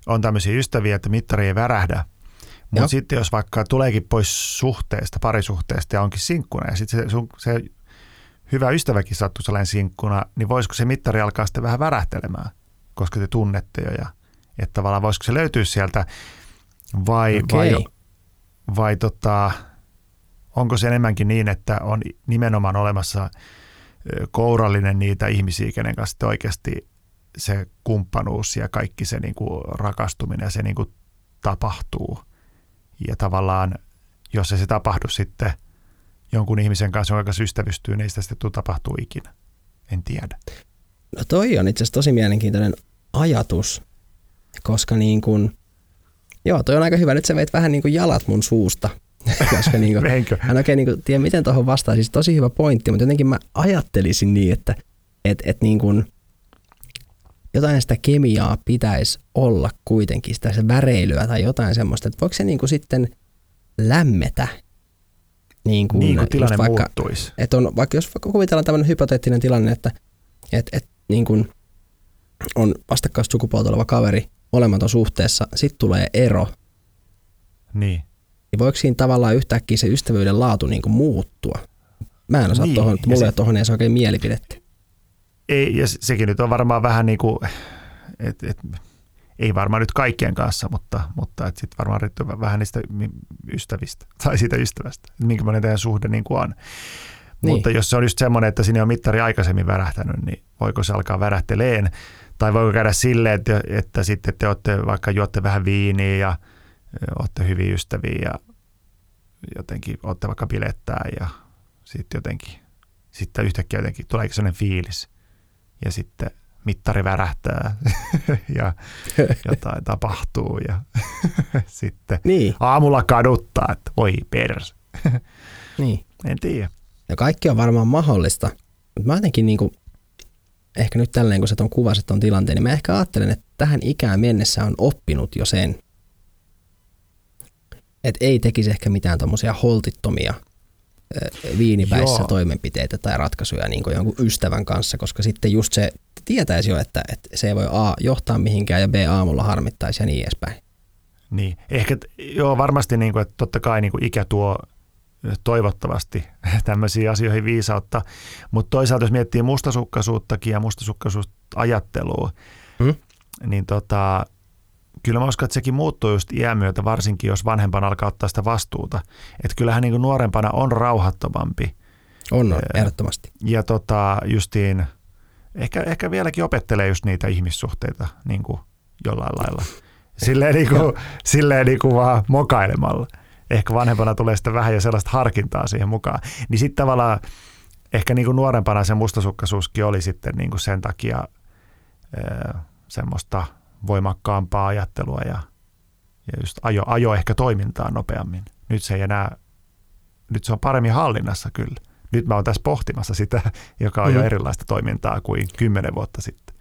on tämmöisiä ystäviä, että mittari ei värähdä, mutta sitten jos vaikka tuleekin pois suhteesta, parisuhteesta ja onkin sinkkuna ja sitten se, se hyvä ystäväkin sattuu sellainen sinkkuna, niin voisiko se mittari alkaa sitten vähän värähtelemään, koska te tunnette jo ja että tavallaan voisiko se löytyä sieltä vai, okay. vai, vai tota, onko se enemmänkin niin, että on nimenomaan olemassa kourallinen niitä ihmisiä, kenen kanssa oikeasti se kumppanuus ja kaikki se niin kuin rakastuminen ja se niin kuin tapahtuu. Ja tavallaan, jos ei se tapahdu sitten jonkun ihmisen kanssa, jonka kanssa ystävystyy, niin sitä sitten tapahtuu ikinä. En tiedä. No toi on itse asiassa tosi mielenkiintoinen ajatus, koska niin kuin, joo, toi on aika hyvä. Nyt sä veit vähän niin kuin jalat mun suusta. koska niin kuin, hän oikein niin kuin, tiedä, miten tuohon vastaa. Siis tosi hyvä pointti, mutta jotenkin mä ajattelisin niin, että et, et niin kuin, jotain sitä kemiaa pitäisi olla kuitenkin, sitä se väreilyä tai jotain semmoista, että voiko se niin kuin sitten lämmetä niin kuin, niin kuin tilanne vaikka, muuttuisi. Että on, vaikka jos vaikka kuvitellaan tämmöinen hypoteettinen tilanne, että et, et, niin kuin on vastakkaista sukupuolta oleva kaveri, molemmat on suhteessa, sitten tulee ero. Niin. Niin voiko siinä tavallaan yhtäkkiä se ystävyyden laatu niin kuin muuttua? Mä en osaa niin. tuohon, mulle se, tuohon ei se oikein mielipidettä. Ei, ja sekin nyt on varmaan vähän niin kuin, et, et, ei varmaan nyt kaikkien kanssa, mutta, mutta sitten varmaan riittyy vähän niistä ystävistä tai siitä ystävästä, että minkälainen teidän suhde niin kuin on. Niin. Mutta jos se on just semmoinen, että sinne on mittari aikaisemmin värähtänyt, niin voiko se alkaa värähteleen? Tai voiko käydä silleen, että, että sitten te olette vaikka juotte vähän viiniä ja olette hyviä ystäviä ja jotenkin olette vaikka bilettää ja sitten jotenkin, sitten yhtäkkiä jotenkin tuleekin sellainen fiilis ja sitten mittari värähtää ja jotain tapahtuu ja sitten niin. aamulla kaduttaa, että voi pers. niin. En tiedä. Ja kaikki on varmaan mahdollista, mutta mä jotenkin niin kuin, ehkä nyt tälleen, kun sä ton kuvasit ton tilanteen, niin mä ehkä ajattelen, että tähän ikään mennessä on oppinut jo sen, että ei tekisi ehkä mitään tuommoisia holtittomia viinipäissä Joo. toimenpiteitä tai ratkaisuja niin kuin jonkun ystävän kanssa, koska sitten just se tietäisi jo, että, että se ei voi A johtaa mihinkään ja B aamulla harmittaisi ja niin edespäin. Niin, ehkä joo varmasti niin kuin, että totta kai niin kuin ikä tuo toivottavasti tämmöisiin asioihin viisautta, mutta toisaalta jos miettii mustasukkaisuuttakin ja mustasukkaisuusajattelua, hmm? niin tota, kyllä mä uskon, että sekin muuttuu just iän myötä, varsinkin jos vanhempana alkaa ottaa sitä vastuuta. Että kyllähän niin kuin nuorempana on rauhattomampi. On, on ehdottomasti. Ja tota, justiin, ehkä, ehkä vieläkin opettelee just niitä ihmissuhteita niin kuin jollain lailla. Silleen, niin kuin, silleen niin kuin vaan mokailemalla. Ehkä vanhempana tulee sitten vähän jo sellaista harkintaa siihen mukaan. Niin sitten tavallaan ehkä niin kuin nuorempana se mustasukkaisuuskin oli sitten niin kuin sen takia semmoista – voimakkaampaa ajattelua ja, ja just ajo, ajo ehkä toimintaa nopeammin. Nyt se ei enää, nyt se on paremmin hallinnassa kyllä. Nyt mä oon tässä pohtimassa sitä, joka on mm. jo erilaista toimintaa kuin kymmenen vuotta sitten.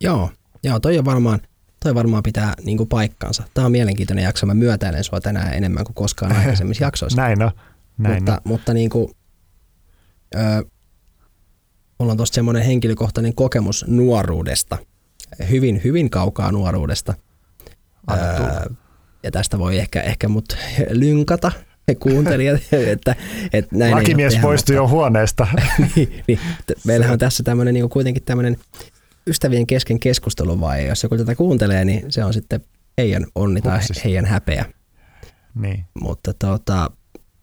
Joo, joo toi on varmaan, toi varmaan pitää niin kuin paikkansa. Tämä on mielenkiintoinen jakso. Mä myötäilen sua tänään enemmän kuin koskaan aikaisemmissa jaksoissa. näin on. Näin mutta, on. mutta niin kuin, ö, mulla on tuosta semmoinen henkilökohtainen kokemus nuoruudesta – hyvin, hyvin kaukaa nuoruudesta. Ää, ja tästä voi ehkä, ehkä mut lynkata kuuntelijat, että, että näin Lakimies poistui jo huoneesta. niin, niin, meillähän on tässä tämmöinen niin kuitenkin tämmöinen ystävien kesken keskustelu vai jos joku tätä kuuntelee, niin se on sitten heidän onni tai heidän häpeä. Niin. Mutta tota,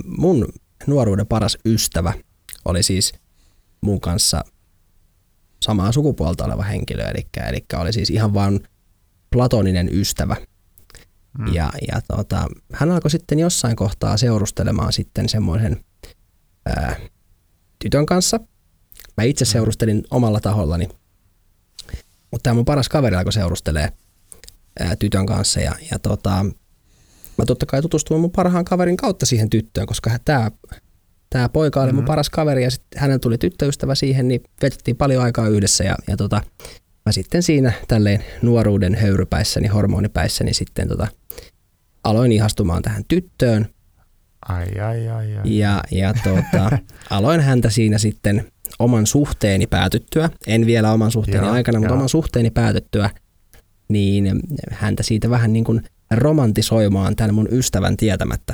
mun nuoruuden paras ystävä oli siis mun kanssa samaa sukupuolta oleva henkilö, eli, eli oli siis ihan vain platoninen ystävä. Mm. Ja, ja tota, hän alkoi sitten jossain kohtaa seurustelemaan sitten semmoisen ää, tytön kanssa. Mä itse mm. seurustelin omalla tahollani, mutta tämä mun paras kaveri alkoi seurustelee ää, tytön kanssa ja, ja tota, mä totta kai tutustuin mun parhaan kaverin kautta siihen tyttöön, koska tämä tämä poika oli mm-hmm. mun paras kaveri ja sitten hänen tuli tyttöystävä siihen, niin vetettiin paljon aikaa yhdessä ja, ja tota, mä sitten siinä tälleen nuoruuden höyrypäissäni, hormonipäissäni sitten tota, aloin ihastumaan tähän tyttöön. Ai, ai, ai, ai. Ja, ja tota, aloin häntä siinä sitten oman suhteeni päätyttyä, en vielä oman suhteeni joo, aikana, mutta oman suhteeni päätyttyä, niin häntä siitä vähän niin kuin romantisoimaan tämän mun ystävän tietämättä.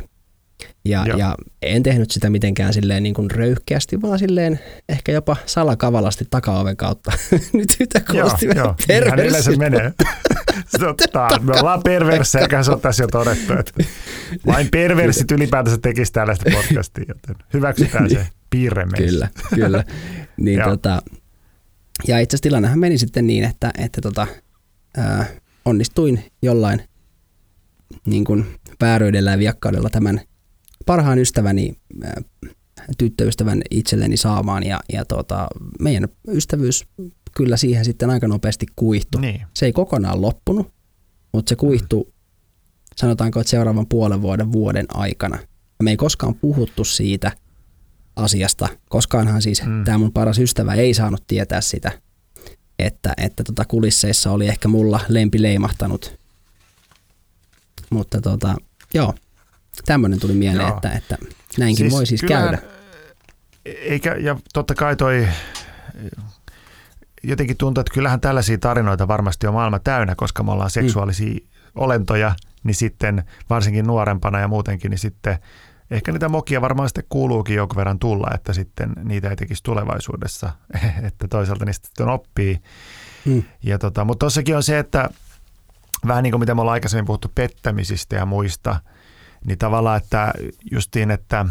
Ja, ja en tehnyt sitä mitenkään silleen niin kuin röyhkeästi, vaan silleen ehkä jopa salakavalasti takaoven kautta. Nyt sitä kuulosti vähän perversiltä. se menee. Totta, me ollaan perversejä, eikä se on tässä jo todettu, että vain perversit ylipäätänsä tekisi tällaista podcastia, joten hyväksytään se piirre. Kyllä, kyllä. Niin, tota, ja itse asiassa tilannehan meni sitten niin, että, että tota, ää, onnistuin jollain niin kuin vääröidellä ja viakkaudella tämän parhaan ystäväni, tyttöystävän itselleni saamaan ja, ja tota, meidän ystävyys kyllä siihen sitten aika nopeasti kuihtu. Niin. Se ei kokonaan loppunut, mutta se kuihtu sanotaanko, että seuraavan puolen vuoden vuoden aikana. Me ei koskaan puhuttu siitä asiasta. Koskaanhan siis mm. tämä mun paras ystävä ei saanut tietää sitä, että, että tota kulisseissa oli ehkä mulla lempi leimahtanut. Mutta tota, joo, tämmöinen tuli mieleen, Joo. että, että näinkin siis voi siis kyllähän, käydä. Eikä, ja totta kai toi jotenkin tuntuu, että kyllähän tällaisia tarinoita varmasti on maailma täynnä, koska me ollaan seksuaalisia mm. olentoja, niin sitten varsinkin nuorempana ja muutenkin, niin sitten ehkä niitä mokia varmaan sitten kuuluukin jonkun verran tulla, että sitten niitä ei tekisi tulevaisuudessa, että toisaalta niistä sitten oppii. Mm. Ja tota, mutta tossakin on se, että vähän niin kuin mitä me ollaan aikaisemmin puhuttu pettämisistä ja muista – niin tavallaan, että justiin, että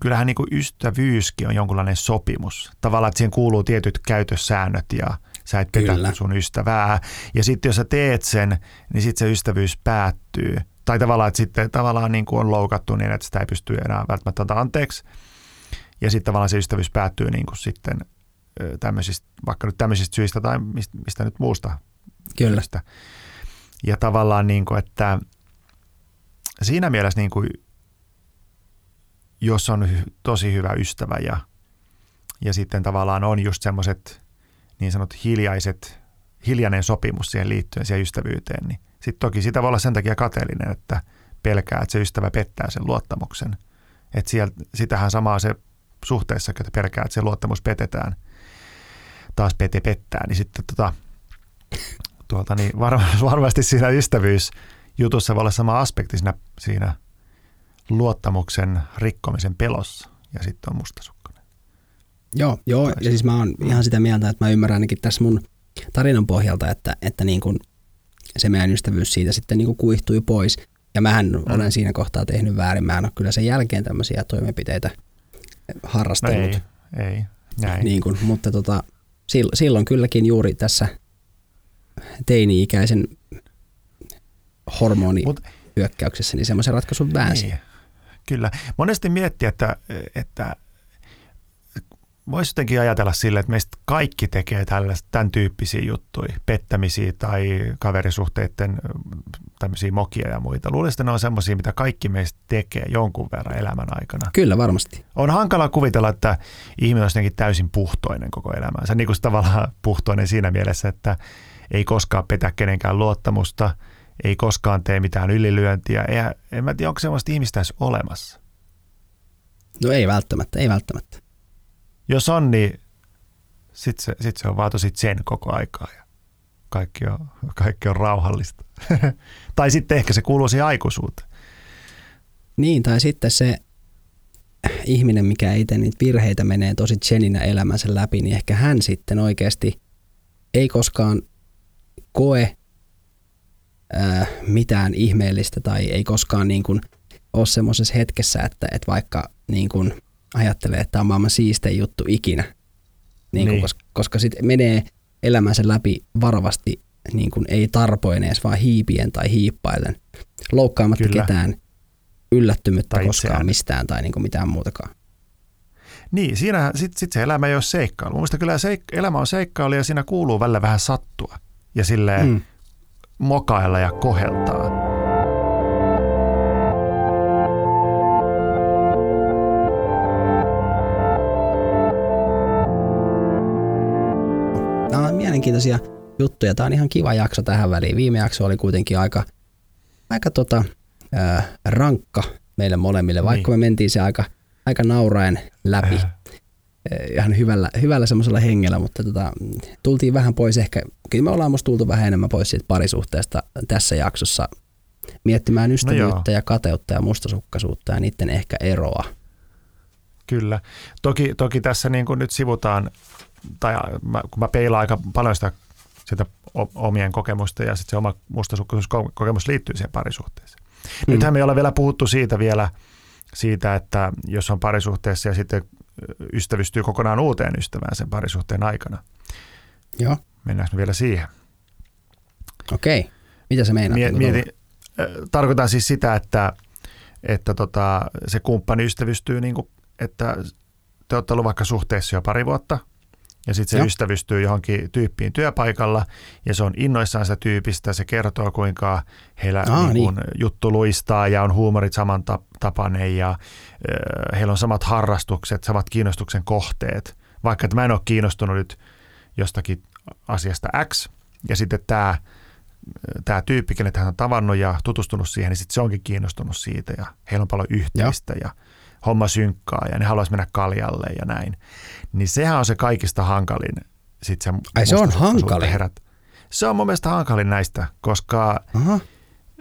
kyllähän niin kuin ystävyyskin on jonkunlainen sopimus. Tavallaan, että siihen kuuluu tietyt käytössäännöt ja sä et petä Kyllä. sun ystävää. Ja sitten jos sä teet sen, niin sitten se ystävyys päättyy. Tai tavallaan, että sitten tavallaan niin kuin on loukattu niin, että sitä ei pysty enää välttämättä antaa anteeksi. Ja sitten tavallaan se ystävyys päättyy niin kuin sitten tämmöisistä, vaikka nyt tämmöisistä syistä tai mistä, mistä nyt muusta. Kyllä. Ja tavallaan niin kuin, että siinä mielessä niin kuin, jos on tosi hyvä ystävä ja, ja sitten tavallaan on just semmoiset niin sanot hiljaiset, hiljainen sopimus siihen liittyen siihen ystävyyteen, niin sitten toki sitä voi olla sen takia kateellinen, että pelkää, että se ystävä pettää sen luottamuksen. Että sieltä, sitähän samaa se suhteessa, että pelkää, että se luottamus petetään, taas pete pettää, niin sitten tota, tuolta, niin varmasti siinä ystävyys jutussa voi olla sama aspekti siinä, siinä luottamuksen rikkomisen pelossa ja sitten on mustasukkainen. Joo, joo ja siis mä oon ihan sitä mieltä, että mä ymmärrän ainakin tässä mun tarinan pohjalta, että, että niin kuin se meidän ystävyys siitä sitten niin kuin kuihtui pois. Ja mähän mm. olen siinä kohtaa tehnyt väärin. Mä en ole kyllä sen jälkeen tämmöisiä toimenpiteitä harrastellut. No ei, ei, näin. Niin kuin, mutta tota, silloin kylläkin juuri tässä teini-ikäisen hormonihyökkäyksessä, niin semmoisen ratkaisun väänsi. Niin, kyllä. Monesti miettiä, että, että voisi jotenkin ajatella sille, että meistä kaikki tekee tällaista, tämän tyyppisiä juttuja, pettämisiä tai kaverisuhteiden tämmöisiä mokia ja muita. Luulisin, että ne on semmoisia, mitä kaikki meistä tekee jonkun verran elämän aikana. Kyllä, varmasti. On hankala kuvitella, että ihminen olisi jotenkin täysin puhtoinen koko elämänsä. Niin kuin tavallaan puhtoinen siinä mielessä, että ei koskaan petä kenenkään luottamusta – ei koskaan tee mitään ylilyöntiä. Ei, en mä tiedä, onko sellaista ihmistä edes olemassa. No ei välttämättä, ei välttämättä. Jos on, niin sitten se, sit se on vaan tosi sen koko aikaa ja kaikki on, kaikki on rauhallista. tai sitten ehkä se kuuluu siihen aikuisuuteen. Niin, tai sitten se ihminen, mikä itse niitä virheitä menee tosi Jeninä elämänsä läpi, niin ehkä hän sitten oikeasti ei koskaan koe ää, mitään ihmeellistä tai ei koskaan niin kuin ole semmoisessa hetkessä, että, että vaikka niin kuin ajattelee, että tämä on maailman siistein juttu ikinä, niin kuin, niin. Koska, koska sitten menee elämänsä läpi varovasti niin kuin ei tarpoen edes, vaan hiipien tai hiippaillen, loukkaamatta Kyllä. ketään, yllättymättä Tai koskaan itseään. mistään tai niin kuin mitään muutakaan. Niin, siinä sitten sit se elämä ei ole seikkailu. Mun kyllä seik- elämä on seikkailu ja siinä kuuluu välillä vähän sattua ja silleen mm. Mokailla ja koheltaa. Nämä on mielenkiintoisia juttuja. Tämä on ihan kiva jakso tähän väliin. Viime jakso oli kuitenkin aika, aika tota, äh, rankka meille molemmille, vaikka Niin. me mentiin se aika, aika nauraen läpi. Äh. Eh, Ihan hyvällä, hyvällä semmoisella hengellä, mutta tota, tultiin vähän pois ehkä, kyllä me ollaan musta tultu vähän enemmän pois siitä parisuhteesta tässä jaksossa miettimään ystävyyttä ja kateutta ja mustasukkaisuutta ja niiden ehkä eroa. Kyllä. Toki, toki tässä niin kuin nyt sivutaan, tai mä, kun mä peilaan aika paljon sitä, sitä omien kokemusta ja sitten se oma mustasukkaisuuskokemus liittyy siihen parisuhteeseen. Mm. Nythän me ei ole vielä puhuttu siitä vielä, siitä, että jos on parisuhteessa ja sitten ystävystyy kokonaan uuteen ystävään sen parisuhteen aikana. Joo, Mennäänkö me vielä siihen? okei. Mitä se meinaa? Mie- mietin, äh, tarkoitan siis sitä, että, että tota, se kumppani ystävystyy, niin kuin, että te olette ollut vaikka suhteessa jo pari vuotta, ja sitten se Joo. ystävystyy johonkin tyyppiin työpaikalla, ja se on innoissaan sitä tyypistä, se kertoo kuinka heillä Aa, niin kuin, juttu luistaa ja on huumorit saman tapainen ja äh, heillä on samat harrastukset, samat kiinnostuksen kohteet. Vaikka että mä en ole kiinnostunut nyt jostakin asiasta X, ja sitten tämä tämä tyyppi, kenet hän on tavannut ja tutustunut siihen, niin sitten se onkin kiinnostunut siitä ja heillä on paljon yhteistä ja homma synkkaa ja ne haluaisi mennä kaljalle ja näin. Niin sehän on se kaikista hankalin. Sit se Ai, se on hankalin? Herät. Se on mun mielestä hankalin näistä, koska Aha,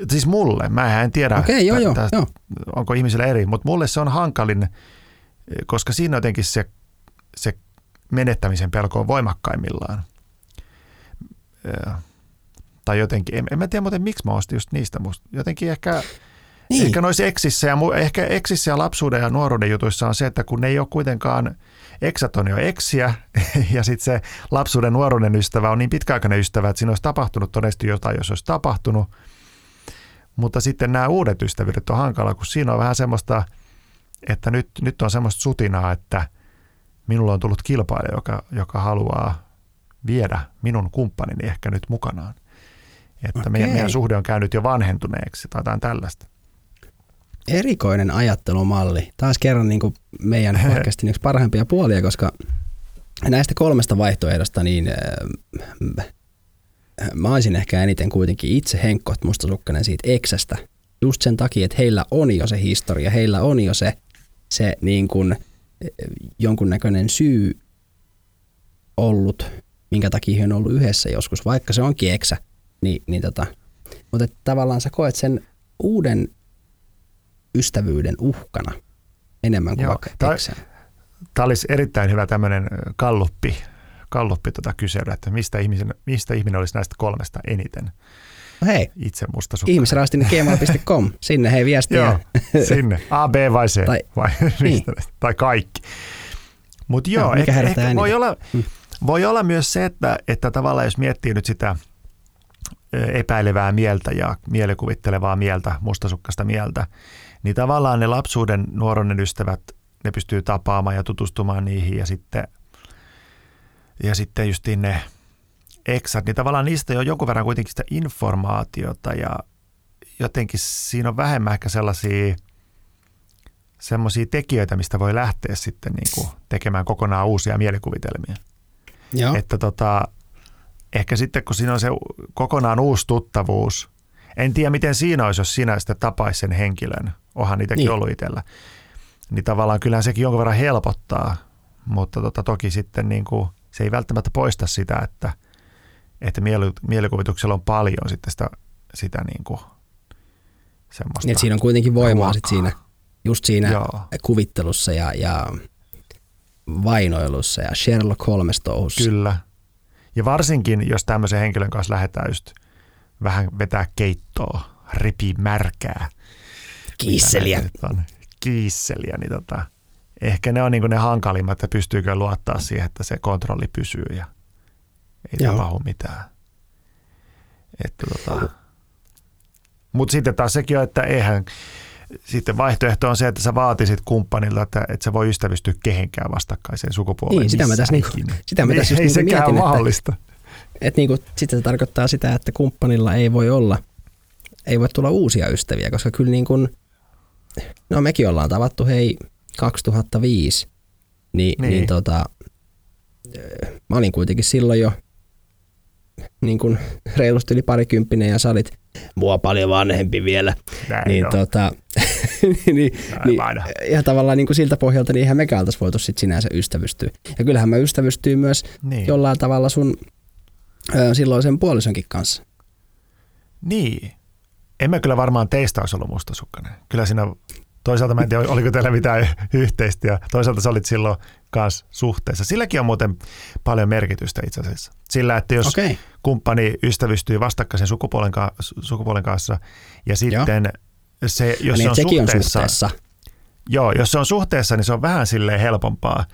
siis mulle, mä en tiedä, okei, joo, joo, tästä- joo. onko ihmisillä eri, mutta mulle se on hankalin, koska siinä jotenkin se, se menettämisen pelko on voimakkaimmillaan. Tai jotenkin, en, en mä tiedä muuten miksi mä ostin just niistä, musta jotenkin ehkä, Niin. ehkä noissa eksissä ja, ehkä eksissä ja lapsuuden ja nuoruuden jutuissa on se, että kun ne ei ole kuitenkaan, eksat on jo eksiä ja sitten se lapsuuden nuoruuden ystävä on niin pitkäaikainen ystävä, että siinä olisi tapahtunut todennäköisesti jotain, jos olisi tapahtunut. Mutta sitten nämä uudet ystävyydet on hankala, kun siinä on vähän semmoista, että nyt, nyt on semmoista sutinaa, että minulla on tullut kilpailija, joka, joka haluaa viedä minun kumppanini ehkä nyt mukanaan. Että meidän, meidän suhde on käynyt jo vanhentuneeksi tai jotain tällaista. Erikoinen ajattelumalli. Taas kerran niin kuin meidän podcastin yksi parhaimpia puolia, koska näistä kolmesta vaihtoehdosta niin äh, mä olisin ehkä eniten kuitenkin itse Henkko mustasukkainen siitä eksästä. Just sen takia, että heillä on jo se historia, heillä on jo se, se niin kuin, äh, jonkunnäköinen syy ollut, minkä takia he on ollut yhdessä joskus, vaikka se onkin eksä. Niin, niin tota, mutta tavallaan sä koet sen uuden ystävyyden uhkana enemmän kuin Joo, vaikka eksän. Tämä olisi erittäin hyvä tämmöinen kalluppi, kalluppi tota kysely, että mistä ihminen, mistä ihminen olisi näistä kolmesta eniten No hei, itse musta ihmisraastinne.gmail.com, sinne hei viestiä. Joo, sinne. A, B vai C? Tai- vai niin. tai kaikki. Mutta joo, mikä ehkä, ehkä voi, olla, Mm. voi olla myös se, että, että tavallaan jos miettii nyt sitä epäilevää mieltä ja mielikuvittelevaa mieltä, mustasukkaista mieltä, niin tavallaan ne lapsuuden nuoruuden ystävät, ne pystyy tapaamaan ja tutustumaan niihin ja sitten, ja sitten justiin ne eksat, niin tavallaan niistä on jonkun verran kuitenkin sitä informaatiota ja jotenkin siinä on vähemmän ehkä sellaisia semmoisia tekijöitä, mistä voi lähteä sitten niin kuin tekemään kokonaan uusia mielikuvitelmia. Joo. Että tota, ehkä sitten kun siinä on se kokonaan uusi tuttavuus, en tiedä miten siinä olisi, jos sinä sitten tapaisi sen henkilön, onhan niitäkin Niin. ollut itsellä, niin tavallaan kyllähän sekin jonkun verran helpottaa, mutta tota, toki sitten niin kuin, se ei välttämättä poista sitä, että, että mieli- mielikuvituksella on paljon sitten sitä, sitä niin kuin, semmoista. Niin, siinä on kuitenkin voimaa sit ruokaa. siinä, just siinä Joo. kuvittelussa ja, ja vainoilussa ja Sherlock Holmes touhussa. Kyllä. Ja varsinkin, jos tämmöisen henkilön kanssa lähdetään just vähän vetää keittoa, repii märkää. Kiisseliä. kiisseliä, niin tota, ehkä ne on niin ne hankalimmat, että pystyykö luottaa siihen, että se kontrolli pysyy ja ei Joo. tapahdu mitään. Että tota. Mutta sitten taas sekin on, että eihän, sitten vaihtoehto on se, että sä vaatisit kumppanilta, että, että se voi ystävystyä kehenkään vastakkaiseen sukupuoleen. Niin, sitä mä tässä niinku- sitä mä tässä just ei niinku sekään mietin, ole että- mahdollista. Et niinku, sitten se tarkoittaa sitä, että kumppanilla ei voi olla, ei voi tulla uusia ystäviä, koska kyllä niin kuin, no mekin ollaan tavattu hei 2005, niin, niin. Niin. tota, ö, mä olin kuitenkin silloin jo niin kuin reilusti yli parikymppinen ja sä olit mua paljon vanhempi vielä. Näin niin, on. tota, niin, niin, aina. ja tavallaan niin kuin siltä pohjalta, niin eihän mekään oltaisi voitu sit sinänsä ystävystyä. Ja kyllähän mä ystävystyin myös Niin. jollain tavalla sun ö, silloisen puolisonkin kanssa. Niin. En mä kyllä varmaan teistä olisi ollut mustasukkainen. Kyllä siinä toisaalta mä en tiedä, oliko teillä mitään yhteistä ja toisaalta sä olit silloin kanssa suhteessa. Silläkin on muuten paljon merkitystä itse asiassa. Sillä, että jos Okei. kumppani ystävystyy vastakkaisen sukupuolen, ka- sukupuolen kanssa ja sitten se, jos niin, se on suhteessa, on suhteessa. Joo, jos se on suhteessa, niin se on vähän silleen helpompaa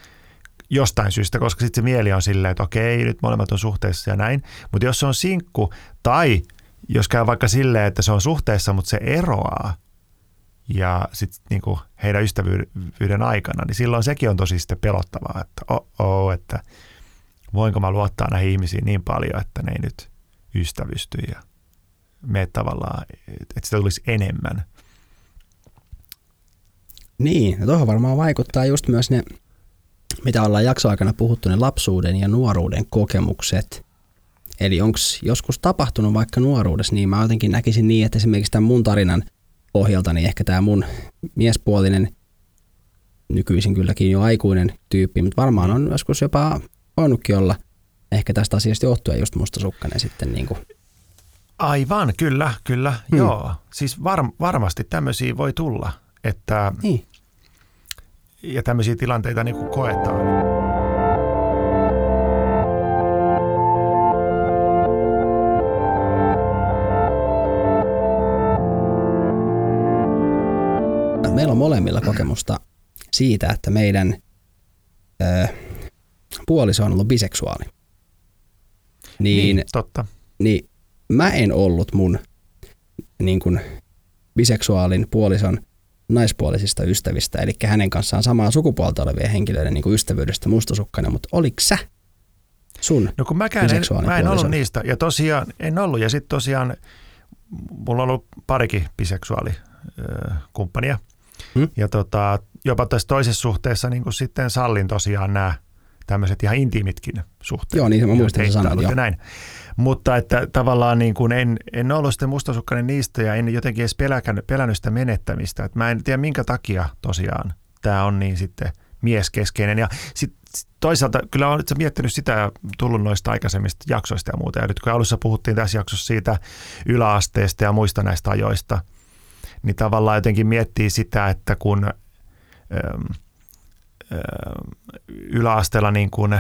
jostain syystä, koska sitten se mieli on silleen, että okei, nyt molemmat on suhteessa ja näin. Mutta jos se on sinkku tai jos käy vaikka silleen, että se on suhteessa, mutta se eroaa ja sitten niinku heidän ystävyyden aikana, niin silloin sekin on tosi sitten pelottavaa, että oh, että voinko mä luottaa näihin ihmisiin niin paljon, että ne ei nyt ystävysty ja me tavallaan, että sitä tulisi enemmän. Niin, ja tuohon varmaan vaikuttaa just myös ne, mitä ollaan jaksoaikana puhuttu, ne lapsuuden ja nuoruuden kokemukset. Eli onko joskus tapahtunut vaikka nuoruudessa, niin mä jotenkin näkisin niin, että esimerkiksi tämän mun tarinan pohjalta, niin ehkä tämä mun miespuolinen, nykyisin kylläkin jo aikuinen tyyppi, mutta varmaan on joskus jopa voinutkin olla ehkä tästä asiasta johtuen just mustasukkainen sitten niin kuin Aivan, kyllä, kyllä, Hmm. joo. Siis var, varmasti tämmöisiä voi tulla, että, niin. ja tämmöisiä tilanteita niin kuin koetaan. Meillä on molemmilla kokemusta siitä, että meidän ö, puoliso on ollut biseksuaali. Niin, niin. totta. niin mä en ollut mun niin kuin biseksuaalin puolison naispuolisista ystävistä, eli hänen kanssaan samaa sukupuolta olevien henkilöiden niin kuin ystävyydestä mustasukkainen, mutta oliko sä sun? No kun mäkään en, mä en ollut niistä, ja tosiaan en ollut, ja sitten tosiaan mulla on ollut parikin biseksuaalikumppania, Hmm? ja tota, jopa tässä toisessa suhteessa niin kuin sitten sallin tosiaan nämä tämmöiset ihan intiimitkin suhteet. Joo, niin mä muistan, deittailut joo. ja näin. Mutta että tavallaan niin kuin en, en ollut sitten mustasukkainen niistä ja en jotenkin edes pelännyt, pelännyt sitä menettämistä. Että mä en tiedä minkä takia tosiaan tämä on niin sitten mieskeskeinen. Ja sit, sit toisaalta kyllä olen itse miettinyt sitä ja tullut noista aikaisemmista jaksoista ja muuta. Ja nyt kun alussa puhuttiin tässä jaksossa siitä yläasteesta ja muista näistä ajoista, niin tavallaan jotenkin miettii sitä, että kun äm, äm, yläasteella niin kuin,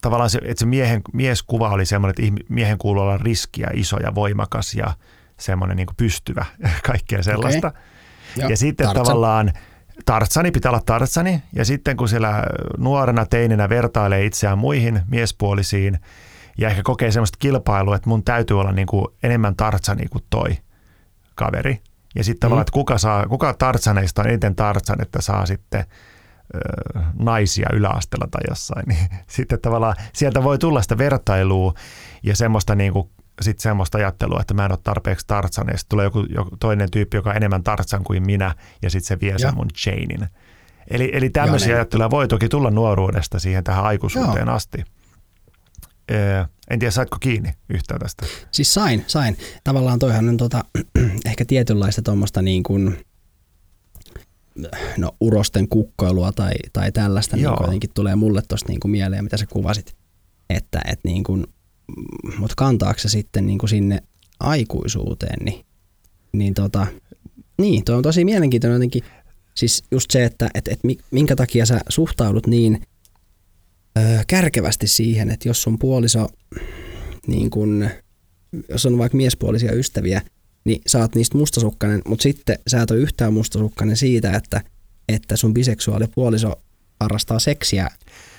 tavallaan se, että se miehen, mieskuva oli semmoinen, että miehen kuuluu olla riski ja iso ja voimakas ja semmoinen niin kuin pystyvä, kaikkea sellaista. Okay. Joo, Ja sitten Tarzan. tavallaan tartsani, pitää olla tartsani. Ja sitten kun siellä nuorena teininä vertailee itseään muihin miespuolisiin ja ehkä kokee semmoista kilpailua, että mun täytyy olla niin kuin enemmän tartsani kuin toi kaveri. Ja sitten tavallaan, että kuka, saa, kuka tartsaneista on eniten tartsan, että saa sitten ö, naisia yläasteella tai jossain. Niin sitten tavallaan sieltä voi tulla sitä vertailua ja semmoista niin kuin sitten semmoista ajattelua, että mä en ole tarpeeksi tartsan, ja sitten tulee joku, joku toinen tyyppi, joka on enemmän tartsan kuin minä, ja sitten se vie Joo. sen mun chainin. Eli, eli tämmöisiä niin. ajatteluja voi toki tulla nuoruudesta siihen tähän aikuisuuteen Joo. asti. Öö, en tiedä, saitko kiinni yhtään tästä? Siis sain, sain. Tavallaan toihan on tota, ehkä tietynlaista tuommoista niin kuin, no, urosten kukkoilua tai, tai tällaista niin Joo. kuin jotenkin tulee mulle tuosta niin kuin mieleen, mitä sä kuvasit. Että et niin kuin, mutta kantaako se sitten niin kuin sinne aikuisuuteen, niin, niin tota, niin, toi on tosi mielenkiintoinen jotenkin, siis just se, että et, et mi- minkä takia sä suhtaudut niin kärkevästi siihen, että jos sun puoliso niin kun, jos on vaikka miespuolisia ystäviä, niin sä oot niistä mustasukkainen, mutta sitten sä et ole yhtään mustasukkainen siitä, että että sun biseksuaalipuoliso harrastaa seksiä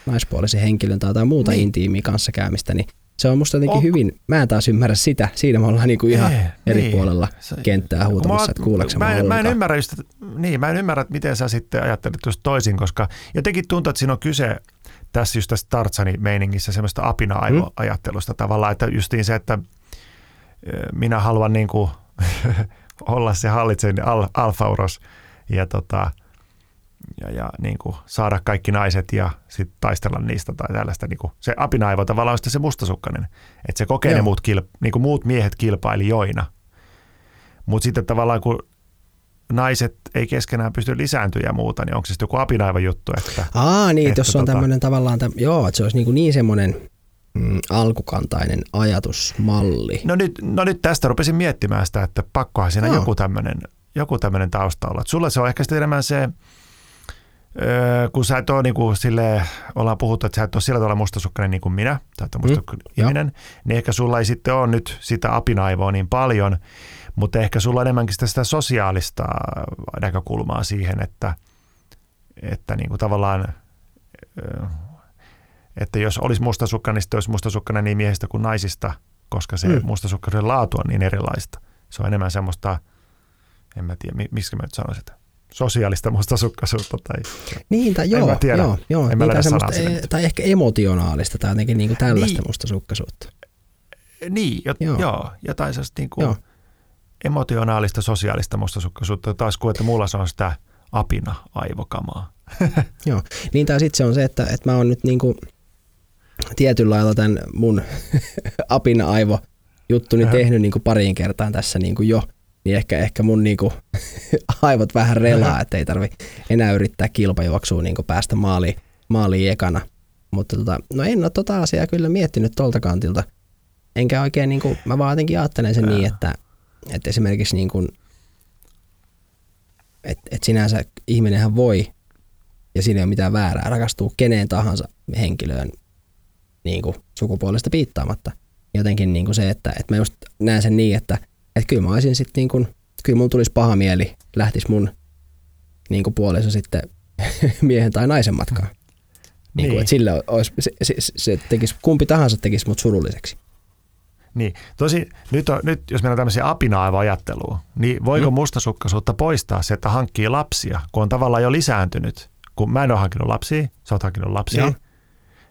naispuolisen henkilön tai jotain muuta niin. intiimiä kanssakäymistä, niin se on musta jotenkin on... hyvin, mä en taas ymmärrä sitä, siinä me ollaan niinku ihan Ei, eri niin. puolella se, kenttää huutamassa, että kuuleeko mä, en, mä en ymmärrä just, niin, mä en ymmärrä, että miten sä sitten ajattelet just toisin, koska jotenkin tuntuu, että siinä on kyse tässä just tässä Tartsani meiningissä semmoista apina-aivoajattelusta mm. tavallaan, että justiin se, että minä haluan niin kuin olla se hallitsen al, alfauros ja, tota, ja, ja niin kuin saada kaikki naiset ja sitten taistella niistä tai tällaista. Niin kuin se apinaivo tavallaan on se mustasukkainen, että se kokee Joo. ne muut, kilp, niin kuin muut miehet kilpailijoina. Mutta sitten tavallaan kun naiset ei keskenään pysty lisääntyä ja muuta, niin onko se sitten joku apinaiva juttu? Että, Aa niin, että jos on tota... tämmöinen tavallaan, täm, joo, että se olisi niin, niin semmoinen mm, alkukantainen ajatusmalli. No nyt, no nyt tästä rupesin miettimään sitä, että pakkohan siinä no. joku tämmöinen joku tämmöinen tausta olla. sulla se on ehkä sitten enemmän se, öö, kun sä et ole niin kuin sille, ollaan puhuttu, että sä et ole sillä tavalla mustasukkainen niin kuin minä, tai että mustasukkainen mm, ihminen, jo. niin ehkä sulla ei sitten ole nyt sitä apinaivoa niin paljon, mutta ehkä sulla on enemmänkin sitä, sitä sosiaalista näkökulmaa siihen, että, että niin kuin tavallaan että jos olisi mustasukkainen, niin sitten olisi mustasukkainen niin miehistä kuin naisista, koska se mm. mustasukkaisen laatu on niin erilaista. Se on enemmän semmoista, en mä tiedä, miksi mä nyt sanoisin sitä, sosiaalista mustasukkaisuutta. Tai, niin, tai joo, tiedä. joo, joo en niin, tai, e- tai ehkä emotionaalista tai jotenkin niin kuin tällaista niin. mustasukkaisuutta. Niin, jo, joo. joo, jotain sellaista niin kuin emotionaalista, sosiaalista mustasukkaisuutta, taas kuin että mulla se on sitä apina aivokamaa. joo, niin tai sitten se on se, että, että mä oon nyt niin kuin – tietyllä lailla tämän mun apina-aivo juttuni tehnyt niin kuin pariin kertaan tässä niin kuin jo, niin ehkä, ehkä mun niin kuin aivot vähän relaa, että ei tarvi enää yrittää kilpajuoksua niin kuin päästä maaliin, maaliin ekana. Mutta tota, no en ole tota asiaa kyllä miettinyt tolta kantilta. Enkä oikein, niin kuin, mä vaan jotenkin ajattelen sen niin, että, että esimerkiksi niin kuin, että, että sinänsä ihminenhän voi, ja siinä ei ole mitään väärää, rakastuu keneen tahansa henkilöön niin kuin sukupuolesta piittaamatta. Jotenkin niin kuin se, että, että mä just näen sen niin, että, että kyllä mä olisin sitten niin kuin, kyllä mun tulisi paha mieli, lähtisi mun niin kuin puoliso sitten miehen tai naisen matkaan. Niin. Niin kuin, että sille olisi, se, se, se tekisi, kumpi tahansa tekisi mut surulliseksi. Niin, tosi nyt, on, nyt jos meillä on tämmöisiä apina-ajattelua, niin voiko mm. mustasukkaisuutta poistaa se, että hankkii lapsia, kun on tavallaan jo lisääntynyt? Kun mä en ole hankkinut lapsia, sä oot hankkinut lapsia, ja.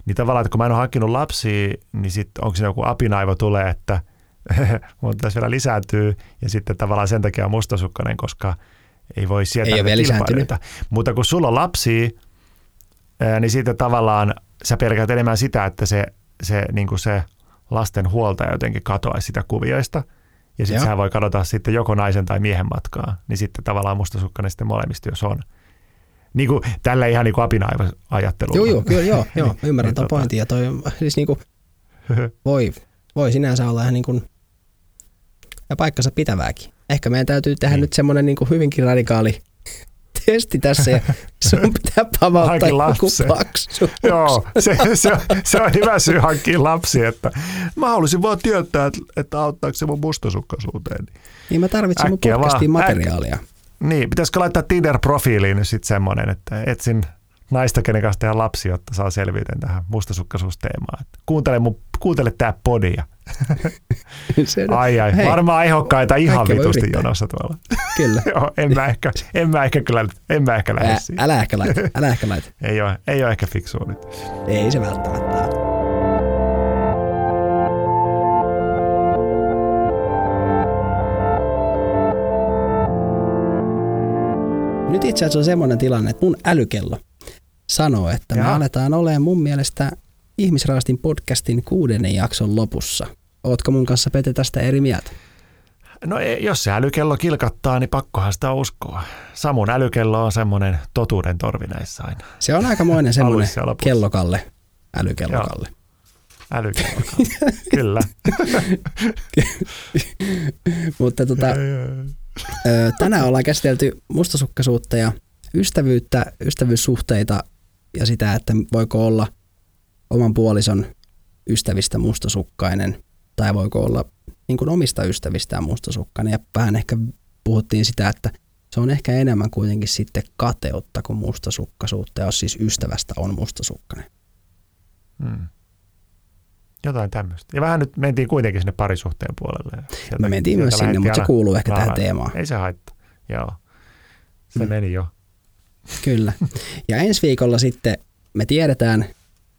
Niin tavallaan, että kun mä en ole hankkinut lapsia, niin sitten onko se joku apinaivo tulee, että mun tässä vielä lisääntyy ja sitten tavallaan sen takia on mustasukkainen, koska ei voi sietää ei kilpailijoita. Mutta kun sulla on lapsia, niin sitten tavallaan sä pelkäät enemmän sitä, että se, se, niin se lasten huoltaja jotenkin katoaisi sitä kuvioista. Ja sitten sä voi kadota sitten joko naisen tai miehen matkaa. Niin sitten tavallaan mustasukkainen sitten molemmista, jos on. Niin kuin, tällä ihan niin kuin apina-ajattelu. Joo, joo, kyllä, joo, joo, ymmärrän niin, tuon tota... pointin. Ja toi, siis niin kuin, voi, voi sinänsä olla ihan niin kuin, ja paikkansa pitävääkin. Ehkä meidän täytyy tehdä niin. nyt semmoinen niin kuin hyvinkin radikaali testi tässä ja sun pitää pamauttaa joku paksu. Joo, se, se, on, se on hyvä syy hankkia lapsi, että mä haluaisin vaan tietää, että, että auttaako se mun mustasukkaisuuteen. Niin mä tarvitsen mun podcastiin materiaalia. Äk, niin, pitäisikö laittaa Tinder-profiiliin nyt sitten semmoinen, että etsin naista, kenen kanssa tehdä lapsi, jotta saa selvyyden tähän mustasukkaisuusteemaan. Kuuntele, mun, kuuntele tää podia. ai ai, Hei. varmaan ehdokkaita ihan vitusti jonossa tuolla. Kyllä. Joo, en mä ehkä, en mä ehkä kyllä, en mä ehkä lähde siihen. Älä ehkä laita, älä ehkä laita. ei, ole, ei ole ehkä fiksua nyt. Ei se välttämättä Nyt itse asiassa on semmoinen tilanne, että mun älykello sanoo, että Jaha. me aletaan olemaan mun mielestä Ihmisraastin podcastin kuudennen jakson lopussa. Ootko mun kanssa Pete tästä eri mieltä? No e, jos se älykello kilkattaa, niin pakkohan sitä uskoa. Samun älykello on semmoinen totuuden torvi näissä aina. Se on aikamoinen semmoinen kellokalle, älykellokalle. Joo. Älykellokalle, kyllä. Mutta tota, tänään ollaan käsitelty mustasukkaisuutta ja ystävyyttä, ystävyyssuhteita ja sitä, että voiko olla oman puolison ystävistä mustasukkainen tai voiko olla niin kuin omista ystävistään mustasukkainen. Ja vähän ehkä puhuttiin sitä, että se on ehkä enemmän kuitenkin sitten kateutta kuin mustasukkaisuutta, jos siis ystävästä on mustasukkainen. Hmm. Jotain tämmöistä. Ja vähän nyt mentiin kuitenkin sinne parisuhteen puolelle. Sieltä, Me mentiin myös sinne, mutta se kuuluu ehkä tähän teemaan. Ei se haittaa, joo. Se hmm. meni jo. Kyllä. Ja ensi viikolla sitten me tiedetään,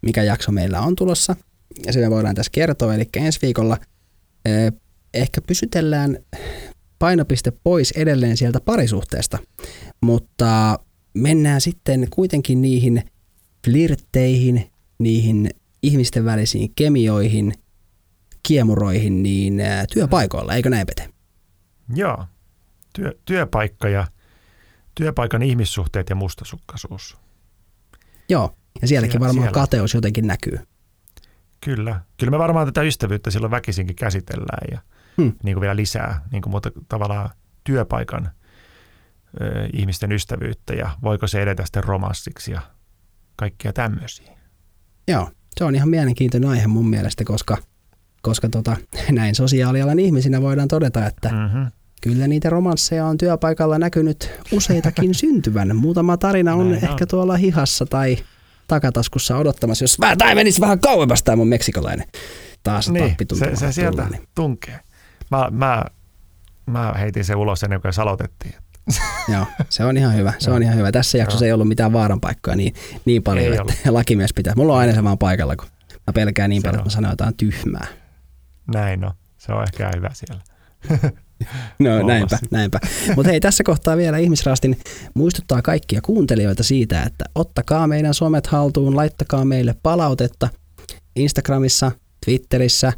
mikä jakso meillä on tulossa, ja me voidaan tässä kertoa. Eli ensi viikolla eh, ehkä pysytellään painopiste pois edelleen sieltä parisuhteesta, mutta mennään sitten kuitenkin niihin flirtteihin, niihin ihmisten välisiin kemioihin, kiemuroihin, niin eh, työpaikoilla, eikö näin Pete? Joo, Työ, työpaikka ja työpaikan ihmissuhteet ja mustasukkaisuus. Joo, ja sielläkin siellä, varmaan siellä. kateus jotenkin näkyy. Kyllä. Kyllä me varmaan tätä ystävyyttä silloin väkisinkin käsitellään ja hmm. niin kuin vielä lisää niin kuin muuta, tavallaan työpaikan ö, ihmisten ystävyyttä ja voiko se edetä sitten romanssiksi ja kaikkia tämmöisiä. Joo, se on ihan mielenkiintoinen aihe mun mielestä, koska, koska tota, näin sosiaalialan ihmisinä voidaan todeta, että mm-hmm. Kyllä niitä romansseja on työpaikalla näkynyt useitakin syntyvän. Muutama tarina on Näin ehkä on. tuolla hihassa tai takataskussa odottamassa, jos vähän, tai menisi vähän kauemmas tämä mun meksikolainen. Taas niin, se, se sieltä niin. tunkee. Mä, mä, mä heitin se ulos ennen kuin se aloitettiin. Joo, se on ihan hyvä. Se on ihan hyvä. Tässä jaksossa Joo. ei ollut mitään vaaran paikkoja niin, niin paljon, ei että ollut. lakimies pitää. Mulla on aina se vaan paikalla, kun mä pelkään niin se paljon, on. että mä sanon jotain tyhmää. Näin no. Se on ehkä hyvä siellä. No näinpä, näinpä. Mutta hei, tässä kohtaa vielä ihmisraastin muistuttaa kaikkia kuuntelijoita siitä, että ottakaa meidän somet haltuun, laittakaa meille palautetta Instagramissa, Twitterissä,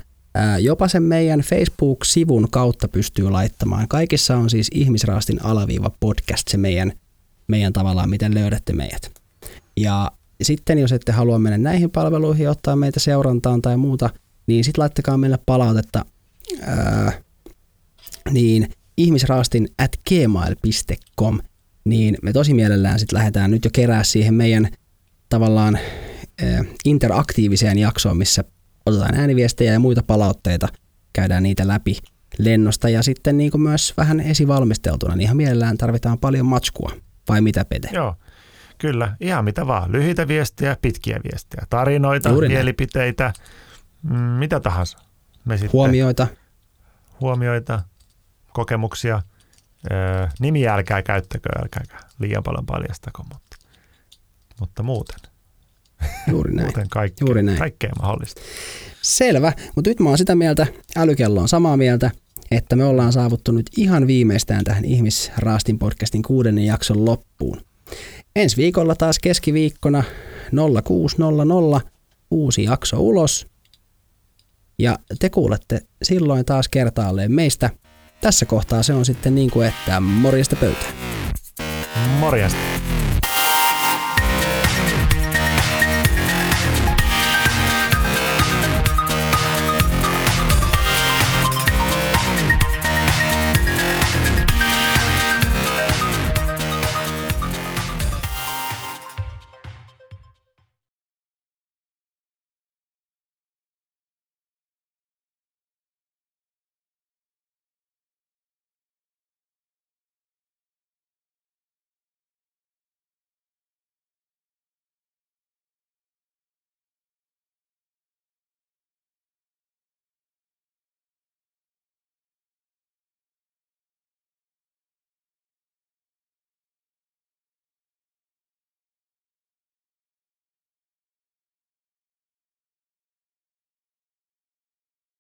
jopa sen meidän Facebook-sivun kautta pystyy laittamaan. Kaikissa on siis ihmisraastin alaviiva podcast, se meidän, meidän tavallaan, miten löydätte meidät. Ja sitten jos ette halua mennä näihin palveluihin ottaa meitä seurantaan tai muuta, niin sitten laittakaa meille palautetta ää, niin ihmisraastin at gmail.com, niin me tosi mielellään sitten lähdetään nyt jo kerää siihen meidän tavallaan äh, interaktiiviseen jaksoon, missä otetaan ääniviestejä ja muita palautteita, käydään niitä läpi lennosta ja sitten niin myös vähän esivalmisteltuna, niin ihan mielellään tarvitaan paljon matskua, vai mitä Pete? Joo, kyllä, ihan mitä vaan. Lyhyitä viestejä, pitkiä viestejä, tarinoita, Juuri mielipiteitä, mm, mitä tahansa. Me sitten, huomioita. Huomioita, kokemuksia. Öö, nimiä älkää käyttäkö, älkää liian paljon paljastako, mutta, mutta muuten. Juuri näin. muuten kaikkea, Juuri näin. kaikkea mahdollista. Selvä, mutta nyt mä oon sitä mieltä, älykello on samaa mieltä, että me ollaan saavuttu nyt ihan viimeistään tähän Ihmisraastin podcastin kuudennen jakson loppuun. Ensi viikolla taas keskiviikkona 0600 uusi jakso ulos. Ja te kuulette silloin taas kertaalleen meistä – tässä kohtaa se on sitten niin kuin, että morjesta pöytään. Morjesta.